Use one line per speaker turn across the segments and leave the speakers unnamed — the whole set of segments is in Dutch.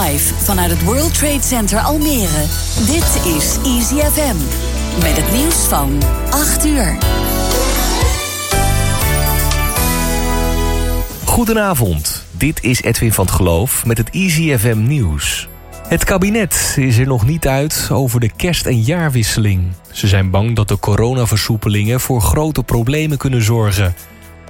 Live vanuit het World Trade Center Almere. Dit is Easy FM. Met het nieuws van 8 uur.
Goedenavond, dit is Edwin van het Geloof met het Easy FM nieuws. Het kabinet is er nog niet uit over de kerst- en jaarwisseling. Ze zijn bang dat de coronaversoepelingen voor grote problemen kunnen zorgen.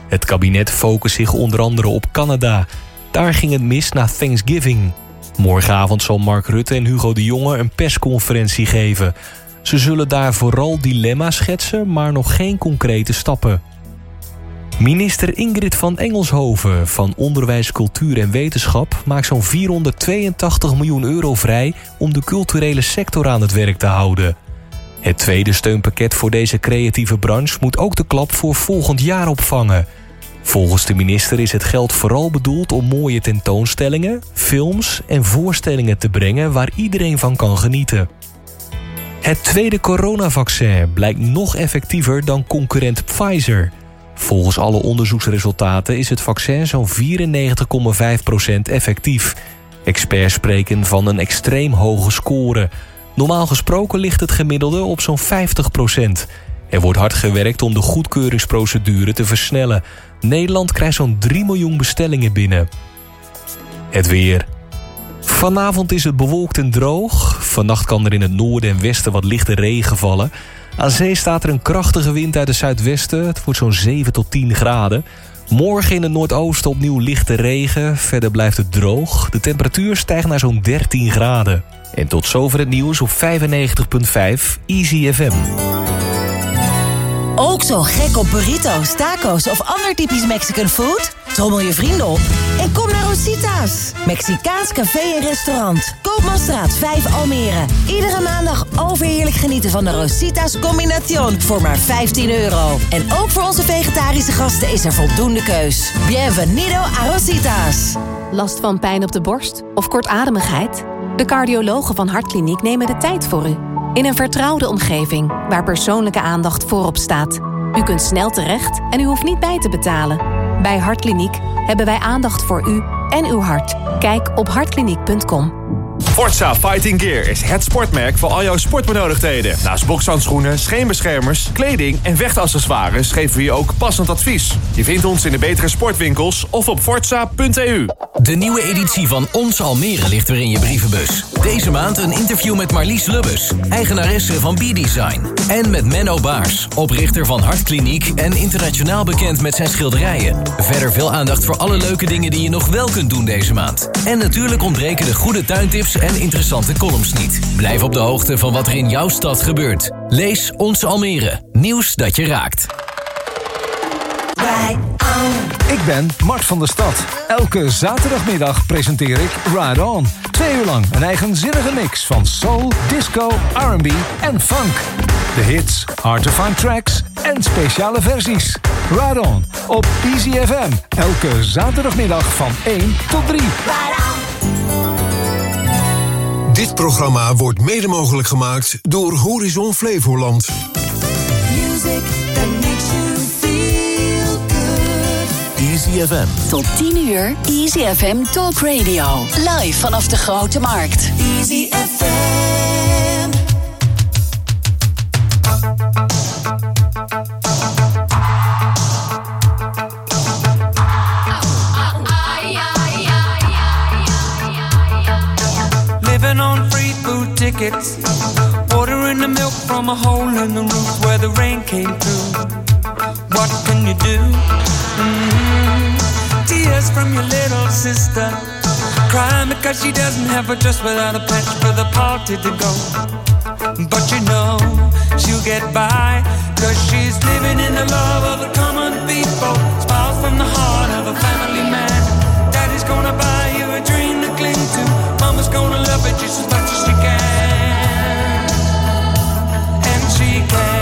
Het kabinet focust zich onder andere op Canada. Daar ging het mis na Thanksgiving. Morgenavond zal Mark Rutte en Hugo de Jonge een persconferentie geven. Ze zullen daar vooral dilemma's schetsen, maar nog geen concrete stappen. Minister Ingrid van Engelshoven van Onderwijs, Cultuur en Wetenschap... maakt zo'n 482 miljoen euro vrij om de culturele sector aan het werk te houden. Het tweede steunpakket voor deze creatieve branche... moet ook de klap voor volgend jaar opvangen. Volgens de minister is het geld vooral bedoeld om mooie tentoonstellingen... films en voorstellingen te brengen waar iedereen van kan genieten. Het tweede coronavaccin blijkt nog effectiever dan concurrent Pfizer... Volgens alle onderzoeksresultaten is het vaccin zo'n 94,5% effectief. Experts spreken van een extreem hoge score. Normaal gesproken ligt het gemiddelde op zo'n 50%. Er wordt hard gewerkt om de goedkeuringsprocedure te versnellen. Nederland krijgt zo'n 3 miljoen bestellingen binnen. Het weer. Vanavond is het bewolkt en droog. Vannacht kan er in het noorden en westen wat lichte regen vallen... Aan zee staat er een krachtige wind uit het zuidwesten. Het wordt zo'n 7 tot 10 graden. Morgen in het noordoosten opnieuw lichte regen. Verder blijft het droog. De temperatuur stijgt naar zo'n 13 graden. En tot zover het nieuws op 95.5 Easy FM.
Ook zo gek op burritos, taco's of ander typisch Mexican food? Trommel je vrienden op en kom naar Rosita's. Mexicaans café en restaurant. Koopmanstraat 5 Almere. Iedere maandag overheerlijk genieten van de Rosita's combination voor maar 15 euro. En ook voor onze vegetarische gasten is er voldoende keus. Bienvenido a Rosita's.
Last van pijn op de borst of kortademigheid? De cardiologen van Hartkliniek nemen de tijd voor u. In een vertrouwde omgeving waar persoonlijke aandacht voorop staat. U kunt snel terecht en u hoeft niet bij te betalen. Bij Hartkliniek hebben wij aandacht voor u en uw hart. Kijk op hartkliniek.com.
Forza Fighting Gear is het sportmerk voor al jouw sportbenodigdheden. Naast bokshandschoenen, scheenbeschermers, kleding en vechtaccessoires geven we je ook passend advies. Je vindt ons in de betere sportwinkels of op forza.eu.
De nieuwe editie van Ons Almere ligt weer in je brievenbus. Deze maand een interview met Marlies Lubbus, eigenaresse van B-Design. En met Menno Baars, oprichter van Hartkliniek en internationaal bekend met zijn schilderijen. Verder veel aandacht voor alle leuke dingen die je nog wel kunt doen deze maand. En natuurlijk ontbreken de goede tuintips en interessante columns niet. Blijf op de hoogte van wat er in jouw stad gebeurt. Lees Onze Almere. Nieuws dat je raakt.
Ik ben Mart van der Stad. Elke zaterdagmiddag presenteer ik Ride On. Twee uur lang een eigenzinnige mix van soul, disco, R&B en funk. De hits, hard to find tracks en speciale versies. Ride On op Easy FM. Elke zaterdagmiddag van 1 tot 3.
Dit programma wordt mede mogelijk gemaakt door Horizon Flevoland.
Music
Easy FM.
Tot 10 uur Easy FM Talk Radio. Live vanaf de Grote Markt. Easy FM.
Living on free food tickets. Ordering the milk from a hole in the roof where the rain came through. What can you do? Mm-hmm. Tears from your little sister. Crying because she doesn't have a dress without a patch for the party to go. But you know she'll get by. Cause she's living in the love of the common people. Smiles from the heart of a family man. Daddy's gonna buy you a dream to cling to. Mama's gonna love it just as much as she can. And she can.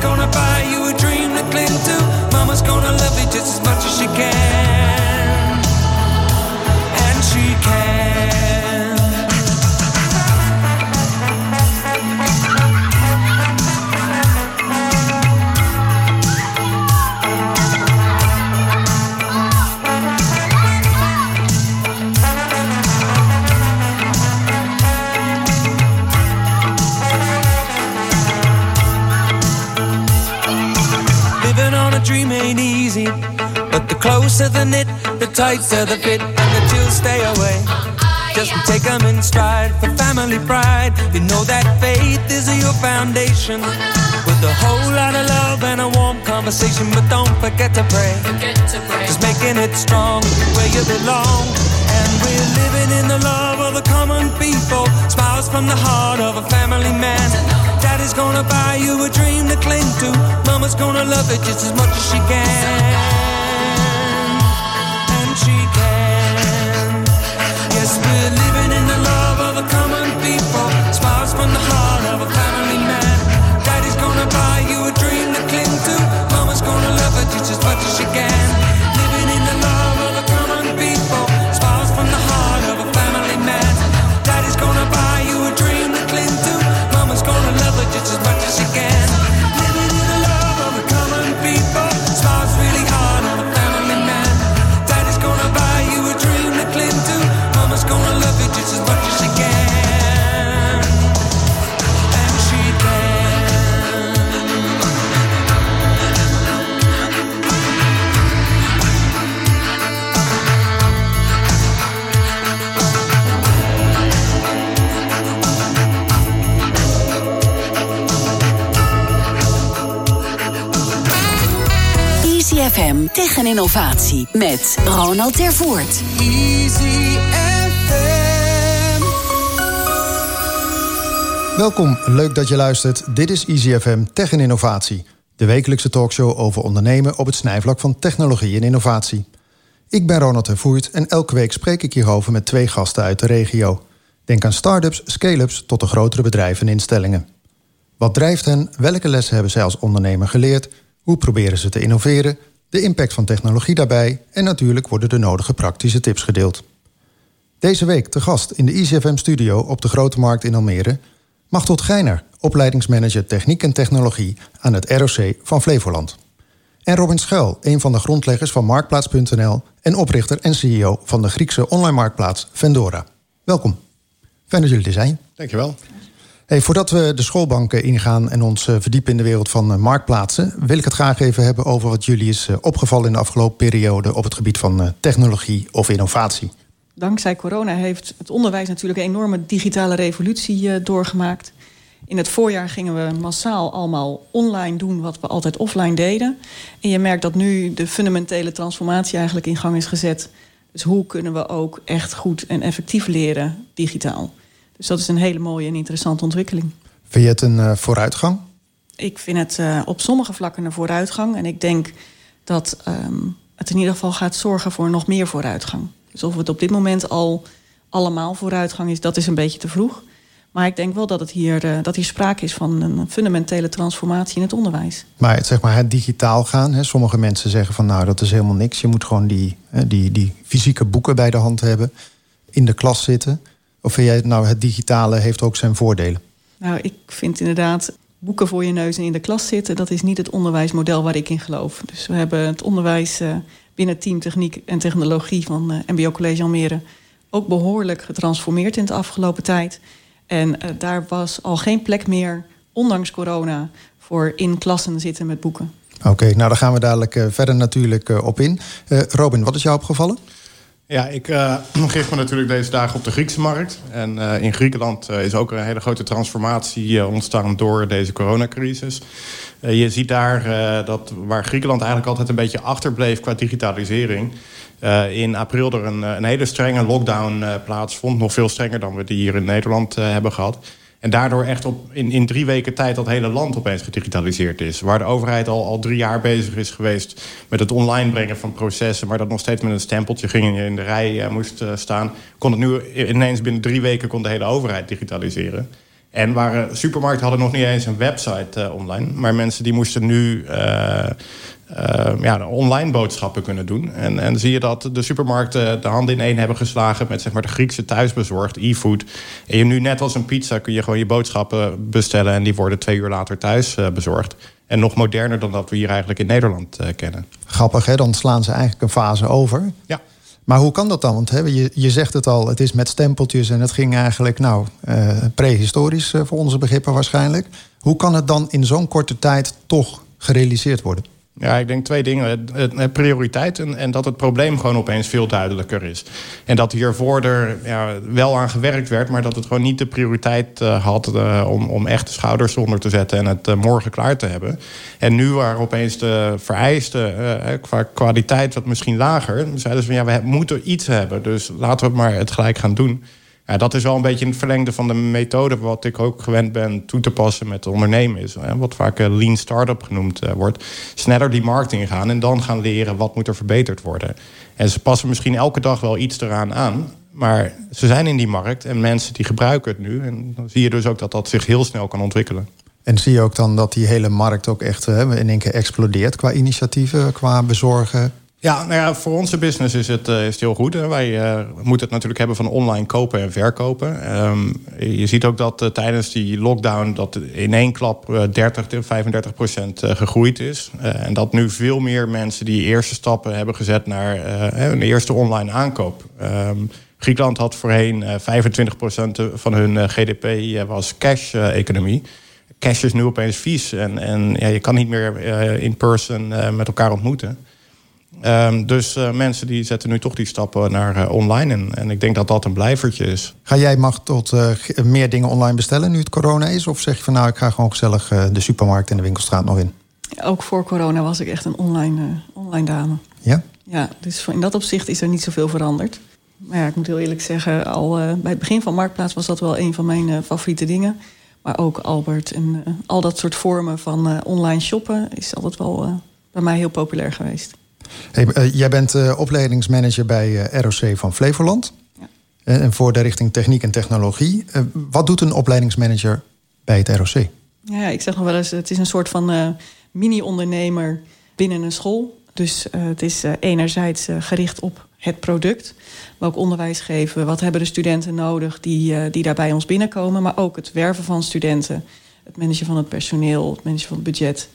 Gonna buy you a dream to cling to. Mama's gonna love you just as much as she can. Easy, but the closer the knit, the tighter the fit, and the chills stay away. Just take them in stride for family pride. You know that faith is your foundation. With a whole lot of love and a warm conversation, but don't forget to pray. Just making it strong where you belong. And we're living in the love of the common people. Smiles from the heart of a family man. Daddy's gonna buy you a dream to cling to. Mama's gonna love it just as much as she can. And she can. Yes, we're living in the love of the common people. Smiles from the heart of a family man. Daddy's gonna buy you a dream to cling to. Mama's gonna love it just as much as she can.
FM tegen innovatie met Ronald Tervoort.
Easy FM.
Welkom, leuk dat je luistert. Dit is Easy FM Tech en Innovatie. De wekelijkse talkshow over ondernemen op het snijvlak van technologie en innovatie. Ik ben Ronald Tervoert en elke week spreek ik hierover met twee gasten uit de regio. Denk aan start-ups, scale-ups tot de grotere bedrijven en instellingen. Wat drijft hen? Welke lessen hebben zij als ondernemer geleerd? Hoe proberen ze te innoveren? De impact van technologie daarbij en natuurlijk worden de nodige praktische tips gedeeld. Deze week te gast in de ICFM-studio op de Grote Markt in Almere... Machtot Geiner, opleidingsmanager Techniek en Technologie... aan het ROC van Flevoland. En Robin Schuil, een van de grondleggers van Marktplaats.nl... en oprichter en CEO van de Griekse online marktplaats Vendora. Welkom. Fijn dat jullie er zijn.
Dankjewel.
Hey, voordat we de schoolbanken ingaan en ons eh, verdiepen in de wereld van eh, marktplaatsen... wil ik het graag even hebben over wat jullie is eh, opgevallen in de afgelopen periode... op het gebied van technologie of innovatie.
Dankzij corona heeft het onderwijs natuurlijk een enorme digitale revolutie doorgemaakt. In het voorjaar gingen we massaal allemaal online doen wat we altijd offline deden. En je merkt dat nu de fundamentele transformatie eigenlijk in gang is gezet. Dus hoe kunnen we ook echt goed en effectief leren digitaal? Dus dat is een hele mooie en interessante ontwikkeling.
Vind je het een eh, vooruitgang?
Ik vind het eh, op sommige vlakken een vooruitgang. En ik denk dat ehm, het in ieder geval gaat zorgen voor nog meer vooruitgang. Dus of het op dit moment al allemaal vooruitgang is, dat is een beetje te vroeg. Maar ik denk wel dat, het hier, eh, dat hier sprake is van een fundamentele transformatie in het onderwijs.
Maar het, zeg maar het digitaal gaan. Hè, sommige mensen zeggen van nou dat is helemaal niks. Je moet gewoon die, die, die fysieke boeken bij de hand hebben. In de klas zitten. Of vind jij het nou het digitale heeft ook zijn voordelen?
Nou, ik vind inderdaad boeken voor je neus en in de klas zitten... dat is niet het onderwijsmodel waar ik in geloof. Dus we hebben het onderwijs eh, binnen team Techniek en Technologie... van eh, MBO College Almere ook behoorlijk getransformeerd in de afgelopen tijd. En eh, daar was al geen plek meer, ondanks corona... voor in klassen zitten met boeken.
Oké, nou daar gaan we dadelijk verder natuurlijk op in. Robin, wat is jou opgevallen?
Ja, ik uh, richt me natuurlijk deze dagen op de Griekse markt. En uh, in Griekenland uh, is ook een hele grote transformatie ontstaan door deze coronacrisis. je ziet daar dat waar Griekenland eigenlijk altijd een beetje achterbleef qua digitalisering. in april er een, een hele strenge lockdown plaatsvond. Nog veel strenger dan we die hier in Nederland hebben gehad. En daardoor echt op, in, in drie weken tijd dat hele land opeens gedigitaliseerd is. Waar de overheid al, al drie jaar bezig is geweest met het online brengen van processen. Maar dat nog steeds met een stempeltje ging en je in de rij uh, moest uh, staan. Kon het nu ineens binnen drie weken kon de hele overheid digitaliseren. En waren, supermarkten hadden nog niet eens een website online. Maar mensen die moesten nu ja, online boodschappen kunnen doen. En, en zie je dat de supermarkten de handen in één hebben geslagen met zeg maar, de Griekse thuisbezorgd, e-food. En je nu net als een pizza kun je gewoon je boodschappen bestellen en die worden twee uur later thuis uh, bezorgd. En nog moderner dan dat we hier eigenlijk in Nederland uh, kennen.
Grappig, hè? Dan slaan ze eigenlijk een fase over.
Ja.
Maar hoe kan dat dan? Want hè, je, je zegt het al, het is met stempeltjes en het ging eigenlijk nou, uh, prehistorisch voor onze begrippen waarschijnlijk. Hoe kan het dan in zo'n korte tijd toch gerealiseerd worden?
Ja, ik denk twee dingen. Het, prioriteit en, dat het probleem gewoon opeens veel duidelijker is. En dat hiervoor er ja, wel aan gewerkt werd... maar dat het gewoon niet de prioriteit uh, had uh, om, om echt de schouders onder te zetten... en het uh, morgen klaar te hebben. En nu waar opeens de vereisten qua kwaliteit wat misschien lager... zeiden ze van ja, we moeten iets hebben, dus laten we maar het gelijk gaan doen... Ja, dat is wel een beetje het verlengde van de methode... wat ik ook gewend ben toe te passen met ondernemen. Is, hè, wat vaak een lean startup genoemd uh, wordt. Sneller die markt ingaan en dan gaan leren wat moet er verbeterd worden. En ze passen misschien elke dag wel iets eraan aan... maar ze zijn in die markt en mensen die gebruiken het nu. En dan zie je dus ook dat dat zich heel snel kan ontwikkelen.
En zie je ook dan dat die hele markt ook echt hè, in één keer explodeert... qua initiatieven, qua bezorgen...
Ja, nou ja, voor onze business is het, het heel goed. Hè. Wij uh, moeten het natuurlijk hebben van online kopen en verkopen. Um, je ziet ook dat uh, tijdens die lockdown dat in één klap 30 tot 35 procent gegroeid is. en dat nu veel meer mensen die eerste stappen hebben gezet naar een eerste online aankoop. Um, Griekenland had voorheen 25 procent van hun GDP was cash-economie. Cash is nu opeens vies en, en ja, je kan niet meer in person met elkaar ontmoeten. Um, dus uh, mensen die zetten nu toch die stappen naar uh, online. En, en, ik denk dat dat een blijvertje is.
Ga jij mag tot uh, meer dingen online bestellen nu het corona is? Of zeg je van nou, ik ga gewoon gezellig de supermarkt en de winkelstraat nog in?
Ook voor corona was ik echt een online, online dame.
Ja?
Ja, dus in dat opzicht is er niet zoveel veranderd. Maar ja, ik moet heel eerlijk zeggen, al bij het begin van Marktplaats was dat wel een van mijn favoriete dingen. Maar ook Albert en al dat soort vormen van online shoppen is altijd wel bij mij heel populair geweest.
Hey, uh, jij bent uh, opleidingsmanager bij uh, ROC van Flevoland. Ja. En voor de richting techniek en technologie. wat doet een opleidingsmanager bij het ROC?
Ja, ik zeg nog wel eens, het is een soort van mini-ondernemer binnen een school. Dus het is enerzijds gericht op het product. Welk onderwijs geven Wat hebben de studenten nodig die, die daar bij ons binnenkomen? Maar ook het werven van studenten. Het managen van het personeel, het managen van het budget.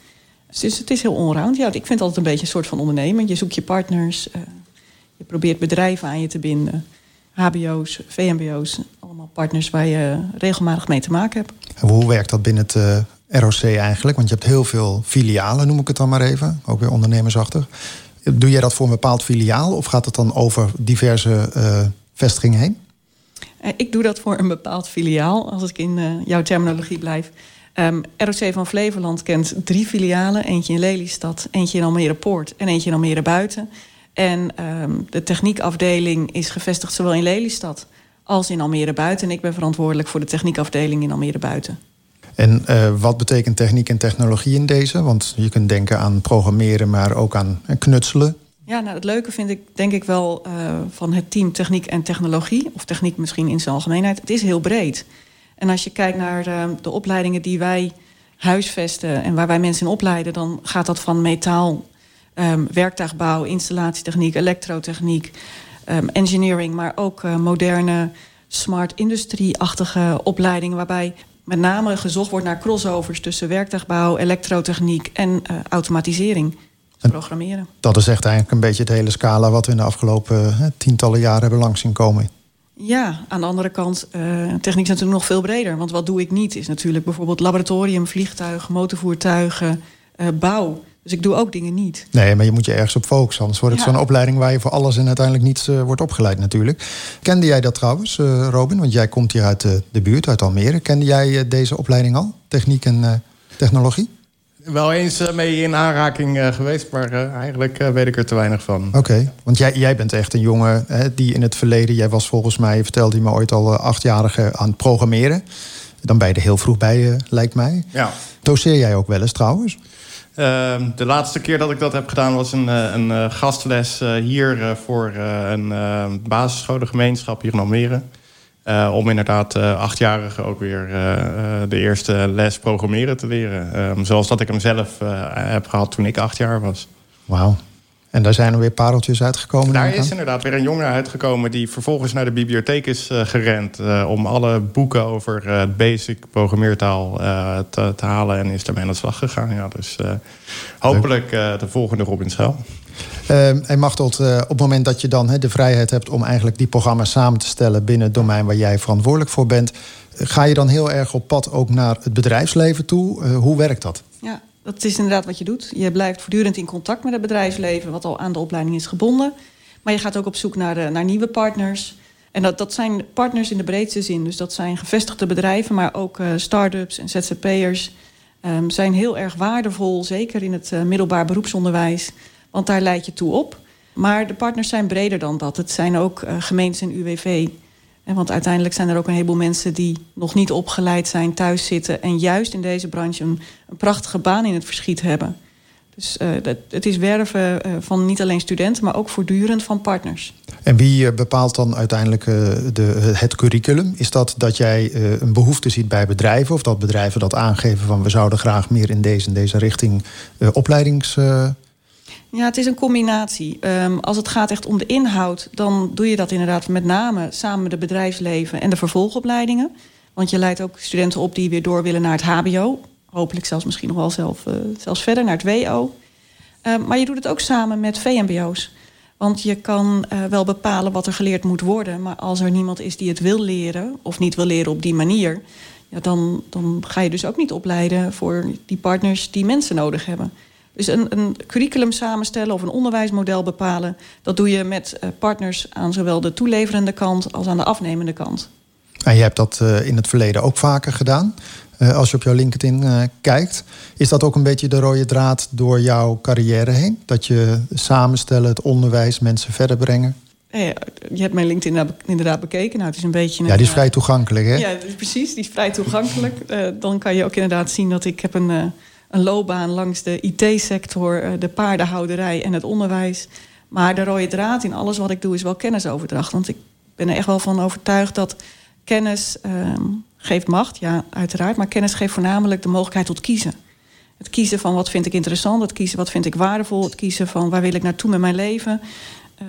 Dus het is heel onround. Ja, ik vind het altijd een beetje een soort van ondernemen. Je zoekt je partners. Uh, je probeert bedrijven aan je te binden. HBO's, VMBO's. Allemaal partners waar je regelmatig mee te maken hebt.
En hoe werkt dat binnen het uh, ROC eigenlijk? Want je hebt heel veel filialen, noem ik het dan maar even. Ook weer ondernemersachtig. Doe jij dat voor een bepaald filiaal? Of gaat het dan over diverse uh, vestigingen heen?
Ik doe dat voor een bepaald filiaal, als ik in jouw terminologie blijf. Um, ROC van Flevoland kent drie filialen. Eentje in Lelystad, eentje in Almere Poort en eentje in Almere Buiten. En um, de techniekafdeling is gevestigd zowel in Lelystad als in Almere Buiten. En ik ben verantwoordelijk voor de techniekafdeling in Almere Buiten.
En uh, wat betekent techniek en technologie in deze? Want je kunt denken aan programmeren, maar ook aan knutselen.
Ja, nou, het leuke vind ik denk ik wel uh, van het team techniek en technologie. Of techniek misschien in zijn algemeenheid. Het is heel breed. En als je kijkt naar de, de opleidingen die wij huisvesten en waar wij mensen in opleiden, dan gaat dat van metaal, um, werktuigbouw, installatietechniek, elektrotechniek, um, engineering, maar ook uh, moderne smart industrie-achtige opleidingen, waarbij met name gezocht wordt naar crossovers tussen werktuigbouw, elektrotechniek en uh, automatisering. programmeren.
Dat is echt eigenlijk een beetje het hele scala wat we in de afgelopen uh, tientallen jaren hebben langs zien komen.
Ja, aan de andere kant, uh, techniek is natuurlijk nog veel breder. Want wat doe ik niet, is natuurlijk bijvoorbeeld laboratorium, vliegtuigen, motorvoertuigen, uh, bouw. Dus ik doe ook dingen niet.
Nee, maar je moet je ergens op focussen. Anders wordt het ja. zo'n opleiding waar je voor alles en uiteindelijk niets uh, wordt opgeleid natuurlijk. Kende jij dat trouwens, Robin? Want jij komt hier uit de, de buurt, uit Almere. Kende jij deze opleiding al? Techniek en technologie?
Wel eens uh, mee in aanraking uh, geweest, maar uh, eigenlijk weet ik er te weinig van.
Oké, okay. want jij, jij bent echt een jongen hè, die in het verleden, jij was volgens mij, vertelde hij me ooit al achtjarige aan het programmeren. Dan ben je er heel vroeg bij, lijkt mij.
Ja.
Doseer jij ook wel eens trouwens?
Ehm, de laatste keer dat ik dat heb gedaan was een, een gastles hier voor een basisscholengemeenschap hier in Almere. Om inderdaad achtjarigen ook weer de eerste les programmeren te leren. Ehm, zoals dat ik hem zelf heb gehad toen ik acht jaar was.
Wauw. En daar zijn er weer pareltjes uitgekomen?
Daar is inderdaad weer een jongen uitgekomen... die vervolgens naar de bibliotheek is uh, gerend... Uh, om alle boeken over uh, basic programmeertaal te, te, halen... en is daarmee aan de slag gegaan. Ja, dus hopelijk de volgende Robin Schel.
En Machteld, op het moment dat je dan de vrijheid hebt... om eigenlijk die programma's samen te stellen... binnen het domein waar jij verantwoordelijk voor bent... ga je dan heel erg op pad ook naar het bedrijfsleven toe? hoe werkt dat?
Ja, dat is inderdaad wat je doet. Je blijft voortdurend in contact met het bedrijfsleven, wat al aan de opleiding is gebonden. Maar je gaat ook op zoek naar, naar nieuwe partners. En dat, dat zijn partners in de breedste zin. Dus dat zijn gevestigde bedrijven, maar ook uh, start-ups en ZZP'ers. Um, zijn heel erg waardevol, zeker in het middelbaar beroepsonderwijs. Want daar leid je toe op. Maar de partners zijn breder dan dat. Het zijn ook uh, gemeentes en UWV. En want uiteindelijk zijn er ook een heleboel mensen die nog niet opgeleid zijn, thuis zitten en juist in deze branche een, prachtige baan in het verschiet hebben. Dus uh, dat, het is werven uh, van niet alleen studenten, maar ook voortdurend van partners.
En wie bepaalt dan uiteindelijk de, het curriculum? Is dat dat jij een behoefte ziet bij bedrijven, of dat bedrijven dat aangeven van we zouden graag meer in deze en deze richting opleidings
ja, het is een combinatie. Um, als het gaat echt om de inhoud, dan doe je dat inderdaad met name samen met het bedrijfsleven en de vervolgopleidingen. Want je leidt ook studenten op die weer door willen naar het HBO. Hopelijk zelfs misschien nog wel zelf, uh, zelfs verder naar het WO. Um, maar je doet het ook samen met VMBO's. Want je kan uh, wel bepalen wat er geleerd moet worden. Maar als er niemand is die het wil leren, of niet wil leren op die manier, ja, dan, dan ga je dus ook niet opleiden voor die partners die mensen nodig hebben. Dus een, een, curriculum samenstellen of een onderwijsmodel bepalen... dat doe je met uh, partners aan zowel de toeleverende kant als aan de afnemende kant.
En je hebt dat uh, in het verleden ook vaker gedaan. Uh, als je op jouw LinkedIn kijkt, is dat ook een beetje de rode draad door jouw carrière heen? Dat je samenstellen, het onderwijs, mensen verder brengen?
Ja, je hebt mijn LinkedIn inderdaad bekeken. Nou, het is een beetje.
ja, die is vrij toegankelijk, hè?
Ja, precies. Die is vrij toegankelijk. dan kan je ook inderdaad zien dat ik heb een een loopbaan langs de IT-sector, eh, de paardenhouderij en het onderwijs. Maar de rode draad in alles wat ik doe is wel kennisoverdracht. Want ik ben er echt wel van overtuigd dat kennis uh, geeft macht, ja, uiteraard. Maar kennis geeft voornamelijk de mogelijkheid tot kiezen. Het kiezen van wat vind ik interessant, het kiezen wat vind ik waardevol, het kiezen van waar wil ik naartoe met mijn leven.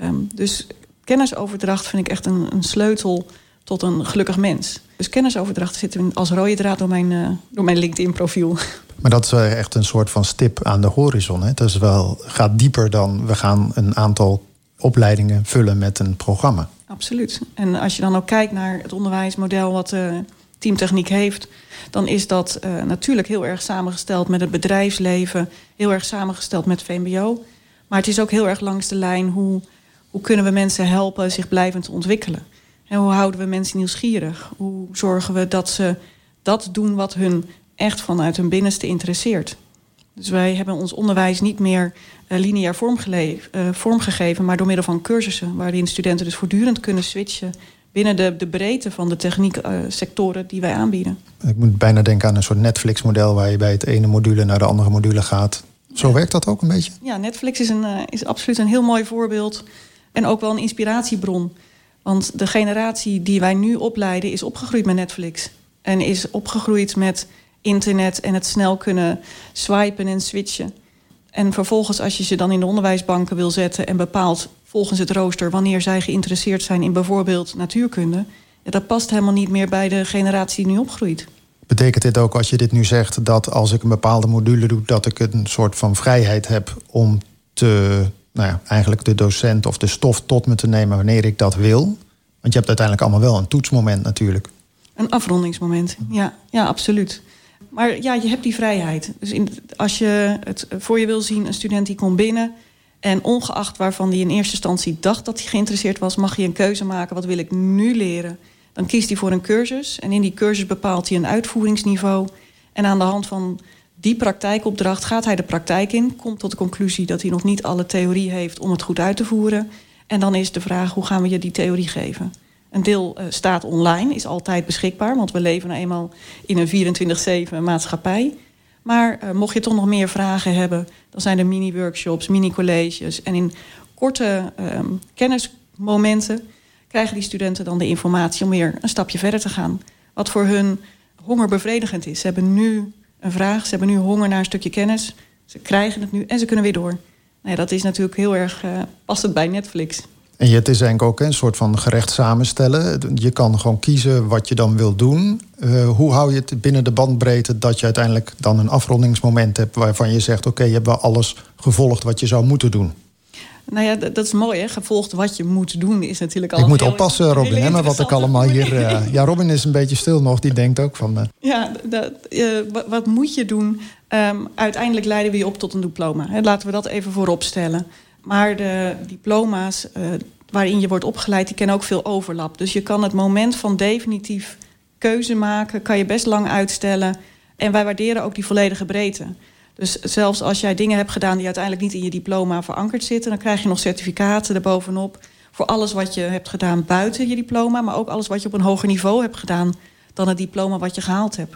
Um, dus kennisoverdracht vind ik echt een, een sleutel tot een gelukkig mens. Dus kennisoverdracht zit als rode draad door mijn, uh, door mijn LinkedIn-profiel.
Maar dat is echt een soort van stip aan de horizon. Hè? Dat is wel, gaat dieper dan we gaan een aantal opleidingen vullen met een programma.
Absoluut. En als je dan ook kijkt naar het onderwijsmodel wat uh, Teamtechniek heeft, dan is dat uh, natuurlijk heel erg samengesteld met het bedrijfsleven, heel erg samengesteld met VMBO. Maar het is ook heel erg langs de lijn hoe, hoe kunnen we mensen helpen zich blijvend te ontwikkelen. En hoe houden we mensen nieuwsgierig? Hoe zorgen we dat ze dat doen wat hun echt vanuit hun binnenste interesseert? Dus wij hebben ons onderwijs niet meer uh, lineair uh, vormgegeven, maar door middel van cursussen, waarin studenten dus voortdurend kunnen switchen binnen de, de breedte van de technieksectoren uh, die wij aanbieden.
Ik moet bijna denken aan een soort Netflix-model waar je bij het ene module naar de andere module gaat. Zo werkt dat ook een beetje?
Ja, Netflix is, een, is absoluut een heel mooi voorbeeld en ook wel een inspiratiebron. Want de generatie die wij nu opleiden is opgegroeid met Netflix. En is opgegroeid met internet en het snel kunnen swipen en switchen. En vervolgens, als je ze dan in de onderwijsbanken wil zetten en bepaalt volgens het rooster wanneer zij geïnteresseerd zijn in bijvoorbeeld natuurkunde, dat past helemaal niet meer bij de generatie die nu opgroeit.
Betekent dit ook als je dit nu zegt dat als ik een bepaalde module doe, dat ik een soort van vrijheid heb om te nou ja, eigenlijk de docent of de stof tot me te nemen wanneer ik dat wil. Want je hebt uiteindelijk allemaal wel een toetsmoment natuurlijk.
Een afrondingsmoment, ja, ja absoluut. Maar ja, je hebt die vrijheid. Dus in, als je het voor je wil zien, een student die komt binnen... en ongeacht waarvan hij in eerste instantie dacht dat hij geïnteresseerd was... mag je een keuze maken, wat wil ik nu leren? Dan kiest hij voor een cursus en in die cursus bepaalt hij een uitvoeringsniveau... en aan de hand van die praktijkopdracht gaat hij de praktijk in, komt tot de conclusie dat hij nog niet alle theorie heeft om het goed uit te voeren. En dan is de vraag: hoe gaan we je die theorie geven? Een deel staat online, is altijd beschikbaar, want we leven nou eenmaal in een 24-7 maatschappij. Maar mocht je toch nog meer vragen hebben, dan zijn er mini-workshops, mini-colleges. En in korte ehm, kennismomenten krijgen die studenten dan de informatie om weer een stapje verder te gaan. Wat voor hun hongerbevredigend is. Ze hebben nu vraag, ze hebben nu honger naar een stukje kennis. Ze krijgen het nu en ze kunnen weer door. Nou ja, dat is natuurlijk heel erg uh, passend bij Netflix.
En het is eigenlijk ook een soort van gerecht samenstellen. Je kan gewoon kiezen wat je dan wil doen. Uh, hoe hou je het binnen de bandbreedte dat je uiteindelijk dan een afrondingsmoment hebt waarvan je zegt: Oké, je hebt wel alles gevolgd wat je zou moeten doen?
Nou ja, dat, is mooi, hè? Gevolgd wat je moet doen is natuurlijk al.
Ik moet oppassen, Robin, hè, maar wat ik allemaal hier. Uh, ja, Robin is een beetje stil nog, die denkt ook van. Uh...
Ja, dat, uh, wat, moet je doen? Um, uiteindelijk leiden we je op tot een diploma. Hè? Laten we dat even voorop stellen. Maar de diploma's waarin je wordt opgeleid, die kennen ook veel overlap. Dus je kan het moment van definitief keuze maken, kan je best lang uitstellen. En wij waarderen ook die volledige breedte. Dus zelfs als jij dingen hebt gedaan die uiteindelijk niet in je diploma verankerd zitten, dan krijg je nog certificaten erbovenop voor alles wat je hebt gedaan buiten je diploma, maar ook alles wat je op een hoger niveau hebt gedaan dan het diploma wat je gehaald hebt.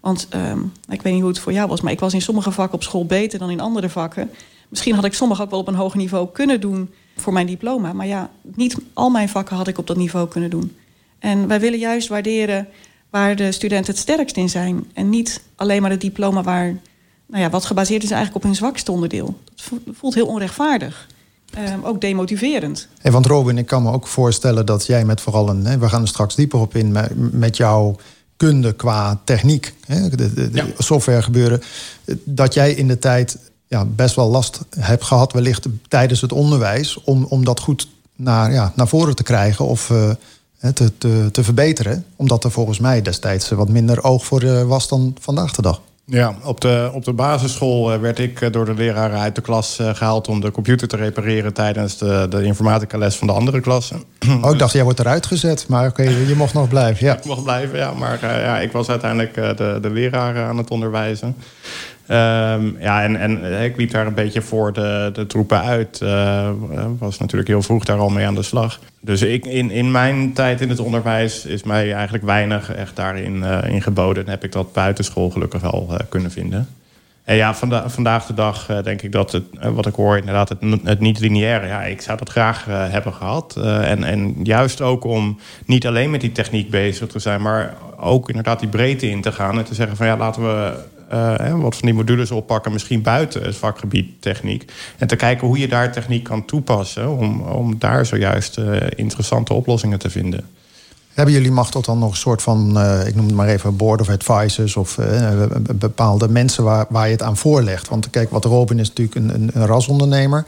Want um, ik weet niet hoe het voor jou was, maar ik was in sommige vakken op school beter dan in andere vakken. Misschien had ik sommige ook wel op een hoger niveau kunnen doen voor mijn diploma. Maar ja, niet al mijn vakken had ik op dat niveau kunnen doen. En wij willen juist waarderen waar de studenten het sterkst in zijn. En niet alleen maar het diploma waar nou ja, wat gebaseerd is eigenlijk op hun zwakste onderdeel. Dat voelt heel onrechtvaardig. Ehm, ook demotiverend.
Hey, want Robin, ik kan me ook voorstellen dat jij met vooral een... Hè, we gaan er straks dieper op in met, jouw kunde qua techniek. Hè, de, de, software gebeuren. Dat jij in de tijd ja, best wel last hebt gehad... wellicht tijdens het onderwijs... om, om dat goed naar, ja, naar voren te krijgen of uh, te, te, te verbeteren. Omdat er volgens mij destijds wat minder oog voor uh, was dan vandaag de dag.
Ja, op de, op de basisschool eh, werd ik eh, door de leraren uit de klas eh, gehaald om de computer te repareren tijdens de, de informatica les van de andere klassen.
Oh, ik dacht, jij wordt eruit gezet, maar oké, je mocht nog blijven. Ja.
Ik mocht blijven, ja, maar ja, ik was uiteindelijk de, de leraar aan het onderwijzen. Um, ja, en, en ik liep daar een beetje voor de, de troepen uit. Uh, was natuurlijk heel vroeg daar al mee aan de slag. Dus ik, in, in mijn tijd in het onderwijs is mij eigenlijk weinig echt daarin in geboden. En heb ik dat buitenschool gelukkig wel kunnen vinden. En ja, vanda vandaag de dag denk ik dat het, wat ik hoor, inderdaad, het, het niet-lineaire. Ja, ik zou dat graag hebben gehad. en, en juist ook om niet alleen met die techniek bezig te zijn, maar ook inderdaad die breedte in te gaan. En te zeggen van ja, laten we uh, wat van die modules oppakken, misschien buiten het vakgebied techniek. En te kijken hoe je daar techniek kan toepassen om, om daar zojuist uh, interessante oplossingen te vinden.
Hebben jullie macht dan nog een soort van, uh, ik noem het maar even, board of advisors of bepaalde mensen waar, waar je het aan voorlegt? Want kijk, wat Robin is natuurlijk een, een, een rasondernemer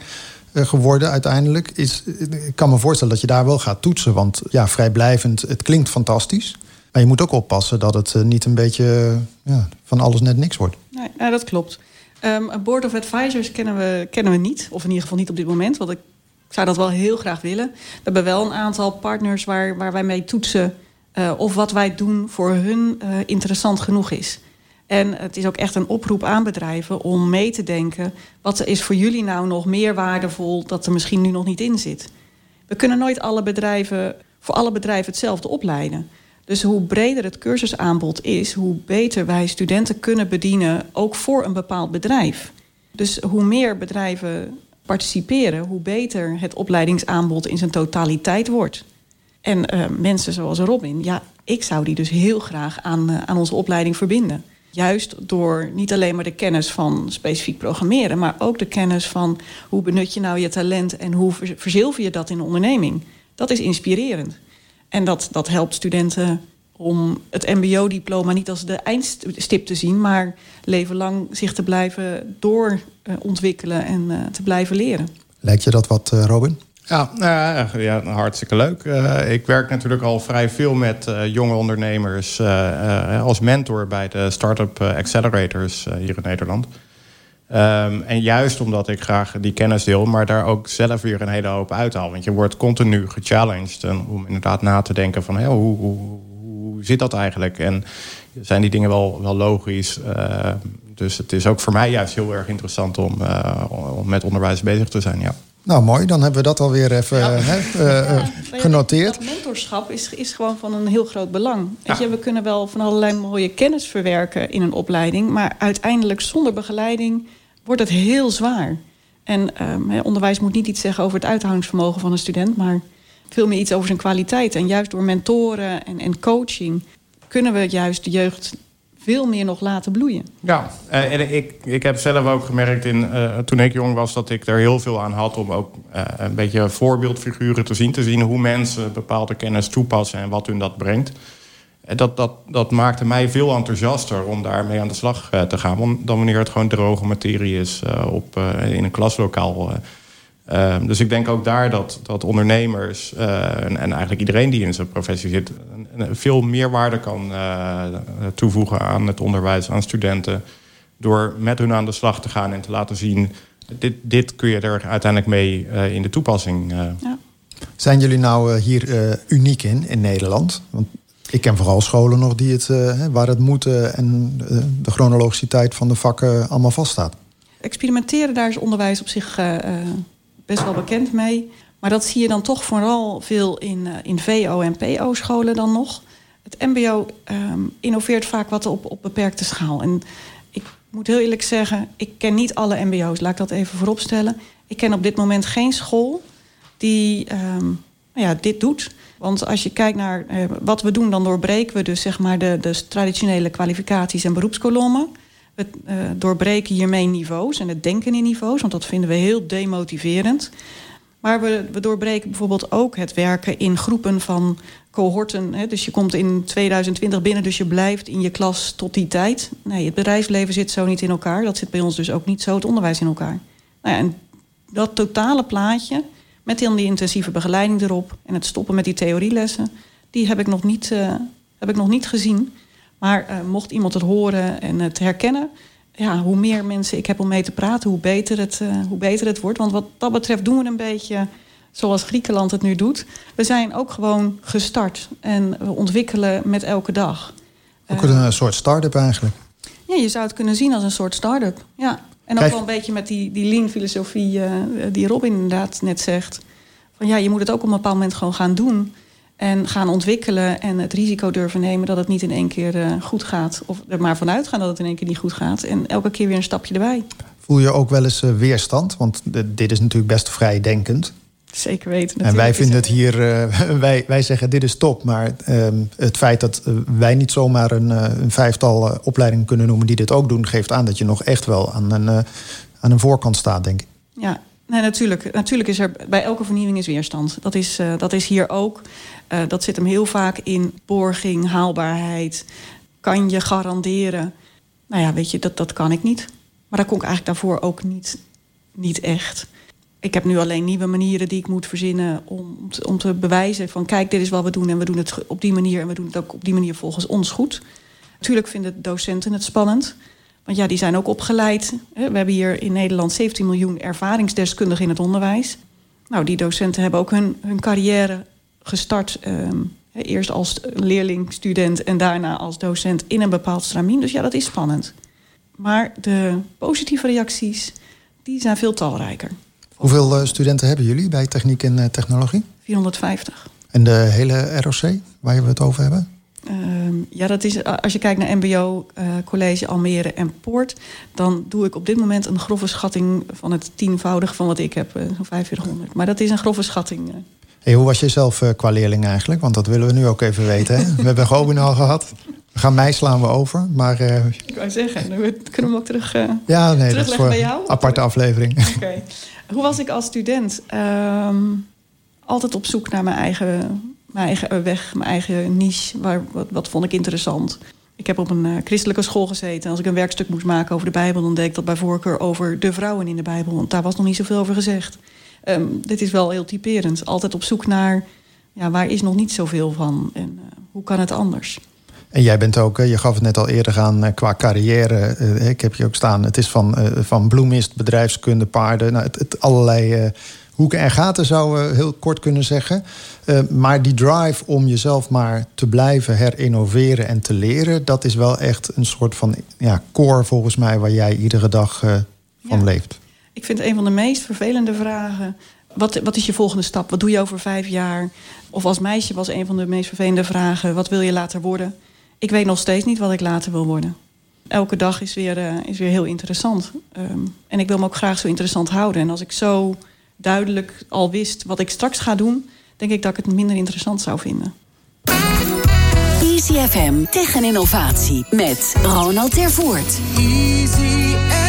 geworden uiteindelijk. Is, ik kan me voorstellen dat je daar wel gaat toetsen, want ja, vrijblijvend, het klinkt fantastisch. Maar je moet ook oppassen dat het eh, niet een beetje ja, van alles net niks wordt.
Nee, dat klopt. Um, een board of advisors kennen we, kennen we niet. Of in ieder geval niet op dit moment. Want ik zou dat wel heel graag willen. We hebben wel een aantal partners waar, waar wij mee toetsen... Uh, of wat wij doen voor hun uh, interessant genoeg is. En het is ook echt een oproep aan bedrijven om mee te denken... wat is voor jullie nou nog meer waardevol dat er misschien nu nog niet in zit. We kunnen nooit alle bedrijven, voor alle bedrijven hetzelfde opleiden. Dus hoe breder het cursusaanbod is, hoe beter wij studenten kunnen bedienen, ook voor een bepaald bedrijf. Dus hoe meer bedrijven participeren, hoe beter het opleidingsaanbod in zijn totaliteit wordt. En uh, mensen zoals Robin, ja, ik zou die dus heel graag aan, uh, aan onze opleiding verbinden. Juist door niet alleen maar de kennis van specifiek programmeren, maar ook de kennis van hoe benut je nou je talent en hoe verzilver je dat in een onderneming. Dat is inspirerend. En dat, dat helpt studenten om het mbo-diploma niet als de eindstip te zien... maar leven lang zich te blijven doorontwikkelen en uh, te blijven leren.
Lijkt je dat wat, uh, Robin?
Ja, uh, ja, hartstikke leuk. Uh, ik werk natuurlijk al vrij veel met uh, jonge ondernemers als mentor bij de Startup Accelerators hier in Nederland. Um, en juist omdat ik graag die kennis deel, maar daar ook zelf weer een hele hoop uithaal. Want je wordt continu gechallenged en om inderdaad na te denken van hoe, hoe, hoe zit dat eigenlijk? En zijn die dingen wel, wel logisch? Uh, dus het is ook voor mij juist heel erg interessant om, uh, om met onderwijs bezig te zijn. Ja.
Nou, mooi. Dan hebben we dat alweer even hè, uh, uh, genoteerd.
Dat mentorschap is, is gewoon van een heel groot belang. Je, we kunnen wel van allerlei mooie kennis verwerken in een opleiding... maar uiteindelijk zonder begeleiding wordt het heel zwaar. En um, onderwijs moet niet iets zeggen over het uithoudingsvermogen van een student... maar veel meer iets over zijn kwaliteit. En juist door mentoren en, en coaching kunnen we juist de jeugd veel meer nog laten bloeien.
Ja, uh, en ik, ik heb zelf ook gemerkt in, uh, toen ik jong was... dat ik er heel veel aan had om ook uh, een beetje voorbeeldfiguren te zien. Te zien hoe mensen bepaalde kennis toepassen en wat hun dat brengt. En dat, dat, dat maakte mij veel enthousiaster om daarmee aan de slag te gaan... dan wanneer het gewoon droge materie is op, in een klaslokaal... Uh, dus ik denk ook daar dat, dat ondernemers uh, en, en, eigenlijk iedereen die in zijn professie zit, een, veel meerwaarde kan uh, toevoegen aan het onderwijs, aan studenten. Door met hun aan de slag te gaan en te laten zien, dit, dit kun je er uiteindelijk mee in de toepassing. Ja.
Zijn jullie nou hier uniek in, in Nederland? Want ik ken vooral scholen nog die het, waar het moeten en de chronologische van de vakken allemaal vaststaat.
Experimenteren, daar is onderwijs op zich best wel bekend mee. Maar dat zie je dan toch vooral veel in, in VO- en PO-scholen dan nog. Het MBO um, innoveert vaak wat op, op beperkte schaal. En ik moet heel eerlijk zeggen, ik ken niet alle MBO's, laat ik dat even vooropstellen. Ik ken op dit moment geen school die um, nou ja, dit doet. Want als je kijkt naar uh, wat we doen, dan doorbreken we dus zeg maar de, de traditionele kwalificaties en beroepskolommen. We uh, doorbreken hiermee niveaus en het denken in niveaus, want dat vinden we heel demotiverend. Maar we, we doorbreken bijvoorbeeld ook het werken in groepen van cohorten. Hè. Dus je komt in 2020 binnen, dus je blijft in je klas tot die tijd. Nee, het bedrijfsleven zit zo niet in elkaar. Dat zit bij ons dus ook niet zo, het onderwijs in elkaar. Nou ja, en dat totale plaatje, met dan die intensieve begeleiding erop... en het stoppen met die theorielessen, die heb ik nog niet, uh, heb ik nog niet gezien... Maar uh, mocht iemand het horen en het herkennen, ja, hoe meer mensen ik heb om mee te praten, hoe beter, het, uh, hoe beter het wordt. Want wat dat betreft doen we een beetje zoals Griekenland het nu doet. We zijn ook gewoon gestart en we ontwikkelen met elke dag.
Ook een soort start-up eigenlijk.
Ja, je zou het kunnen zien als een soort start-up. Ja. En ook wel een beetje met die, die lean-filosofie die Robin inderdaad net zegt. Van ja, je moet het ook op een bepaald moment gewoon gaan doen. En gaan ontwikkelen en het risico durven nemen dat het niet in één keer uh, goed gaat. Of er maar vanuit gaan dat het in één keer niet goed gaat. En elke keer weer een stapje erbij.
Voel je ook wel eens uh, weerstand? Want dit is natuurlijk best vrij denkend.
Zeker weten.
En wij vinden het hier, uh, wij, wij zeggen dit is top. Maar ehm, het feit dat wij niet zomaar een, een vijftal opleidingen kunnen noemen die dit ook doen, geeft aan dat je nog echt wel aan een, aan een voorkant staat, denk ik.
Ja, Nee, natuurlijk. Natuurlijk is er bij elke vernieuwing is weerstand. Dat is, dat is hier ook. Dat zit hem heel vaak in borging, haalbaarheid. Kan je garanderen? Nou ja, weet je, dat, dat kan ik niet. Maar dat kon ik eigenlijk daarvoor ook niet, niet echt. Ik heb nu alleen nieuwe manieren die ik moet verzinnen om, te, om te bewijzen van kijk, dit is wat we doen en we doen het op die manier en we doen het ook op die manier volgens ons goed. Natuurlijk vinden docenten het spannend. Want ja, die zijn ook opgeleid. We hebben hier in Nederland 17 miljoen ervaringsdeskundigen in het onderwijs. Nou, die docenten hebben ook hun, hun carrière gestart. Um, eerst als leerling, student en daarna als docent in een bepaald stramien. Dus ja, dat is spannend. Maar de positieve reacties, die zijn veel talrijker.
Hoeveel uh, studenten hebben jullie bij techniek en uh, technologie?
450.
En de hele ROC, waar we het over hebben?
Uh, ja, dat is, als je kijkt naar MBO, uh, College Almere en Poort... dan doe ik op dit moment een grove schatting van het tienvoudige van wat ik heb. Uh, Zo'n 4500. Maar dat is een grove schatting.
Hey, hoe was je zelf qua leerling eigenlijk? Want dat willen we nu ook even weten. Hè? we hebben Robin al gehad. We gaan mij slaan we over. Maar,
ik wou zeggen, kunnen we ook terug,
ja, nee,
dat is voor bij jou?
aparte aflevering.
Okay. Hoe was ik als student? Um, altijd op zoek naar mijn eigen mijn eigen weg, mijn eigen niche. Waar, wat, vond ik interessant? Ik heb op een uh, christelijke school gezeten. Als ik een werkstuk moest maken over de Bijbel... dan deed ik dat bij voorkeur over de vrouwen in de Bijbel. Want daar was nog niet zoveel over gezegd. Um, dit is wel heel typerend. Altijd op zoek naar... Ja, waar is nog niet zoveel van? En uh, hoe kan het anders?
En jij bent ook, je gaf het net al eerder aan eh, qua carrière. Ik heb je ook staan. Het is van, van bloemist, bedrijfskunde, paarden. Nou, het, het allerlei hoeken en gaten zouden we heel kort kunnen zeggen. Maar die drive om jezelf maar te blijven herinnoveren en te leren, dat is wel echt een soort van ja, core volgens mij waar jij iedere dag van
ja.
leeft.
Ik vind een van de meest vervelende vragen... Wat, wat is je volgende stap? Wat doe je over vijf jaar? Of als meisje was een van de meest vervelende vragen... wat wil je later worden? Ik weet nog steeds niet wat ik later wil worden. Elke dag is weer, uh, is weer heel interessant. Um, en ik wil me ook graag zo interessant houden. En als ik zo duidelijk al wist wat ik straks ga doen... denk ik dat ik het minder interessant zou vinden.
Easy FM tegen innovatie met Ronald Tervoort. Easy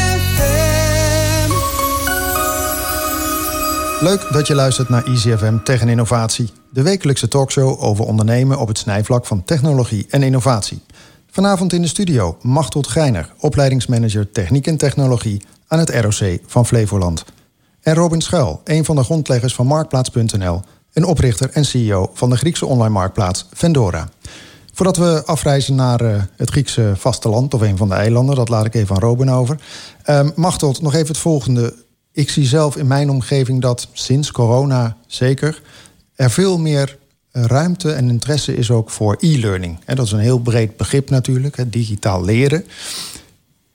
Leuk dat je luistert naar Easy FM tegen innovatie. De wekelijkse talkshow over ondernemen op het snijvlak van technologie en innovatie. Vanavond in de studio Machteld Greiner, opleidingsmanager Techniek en Technologie aan het ROC van Flevoland. En Robin Schuil, een van de grondleggers van Marktplaats.nl en oprichter en CEO van de Griekse online marktplaats Vendora. Voordat we afreizen naar uh, het Griekse vasteland of een van de eilanden, dat laat ik even aan Robin over. Uh, Machteld, nog even het volgende. Ik zie zelf in mijn omgeving dat sinds corona zeker er veel meer ruimte en interesse is ook voor e-learning. Dat is een heel breed begrip natuurlijk, digitaal leren.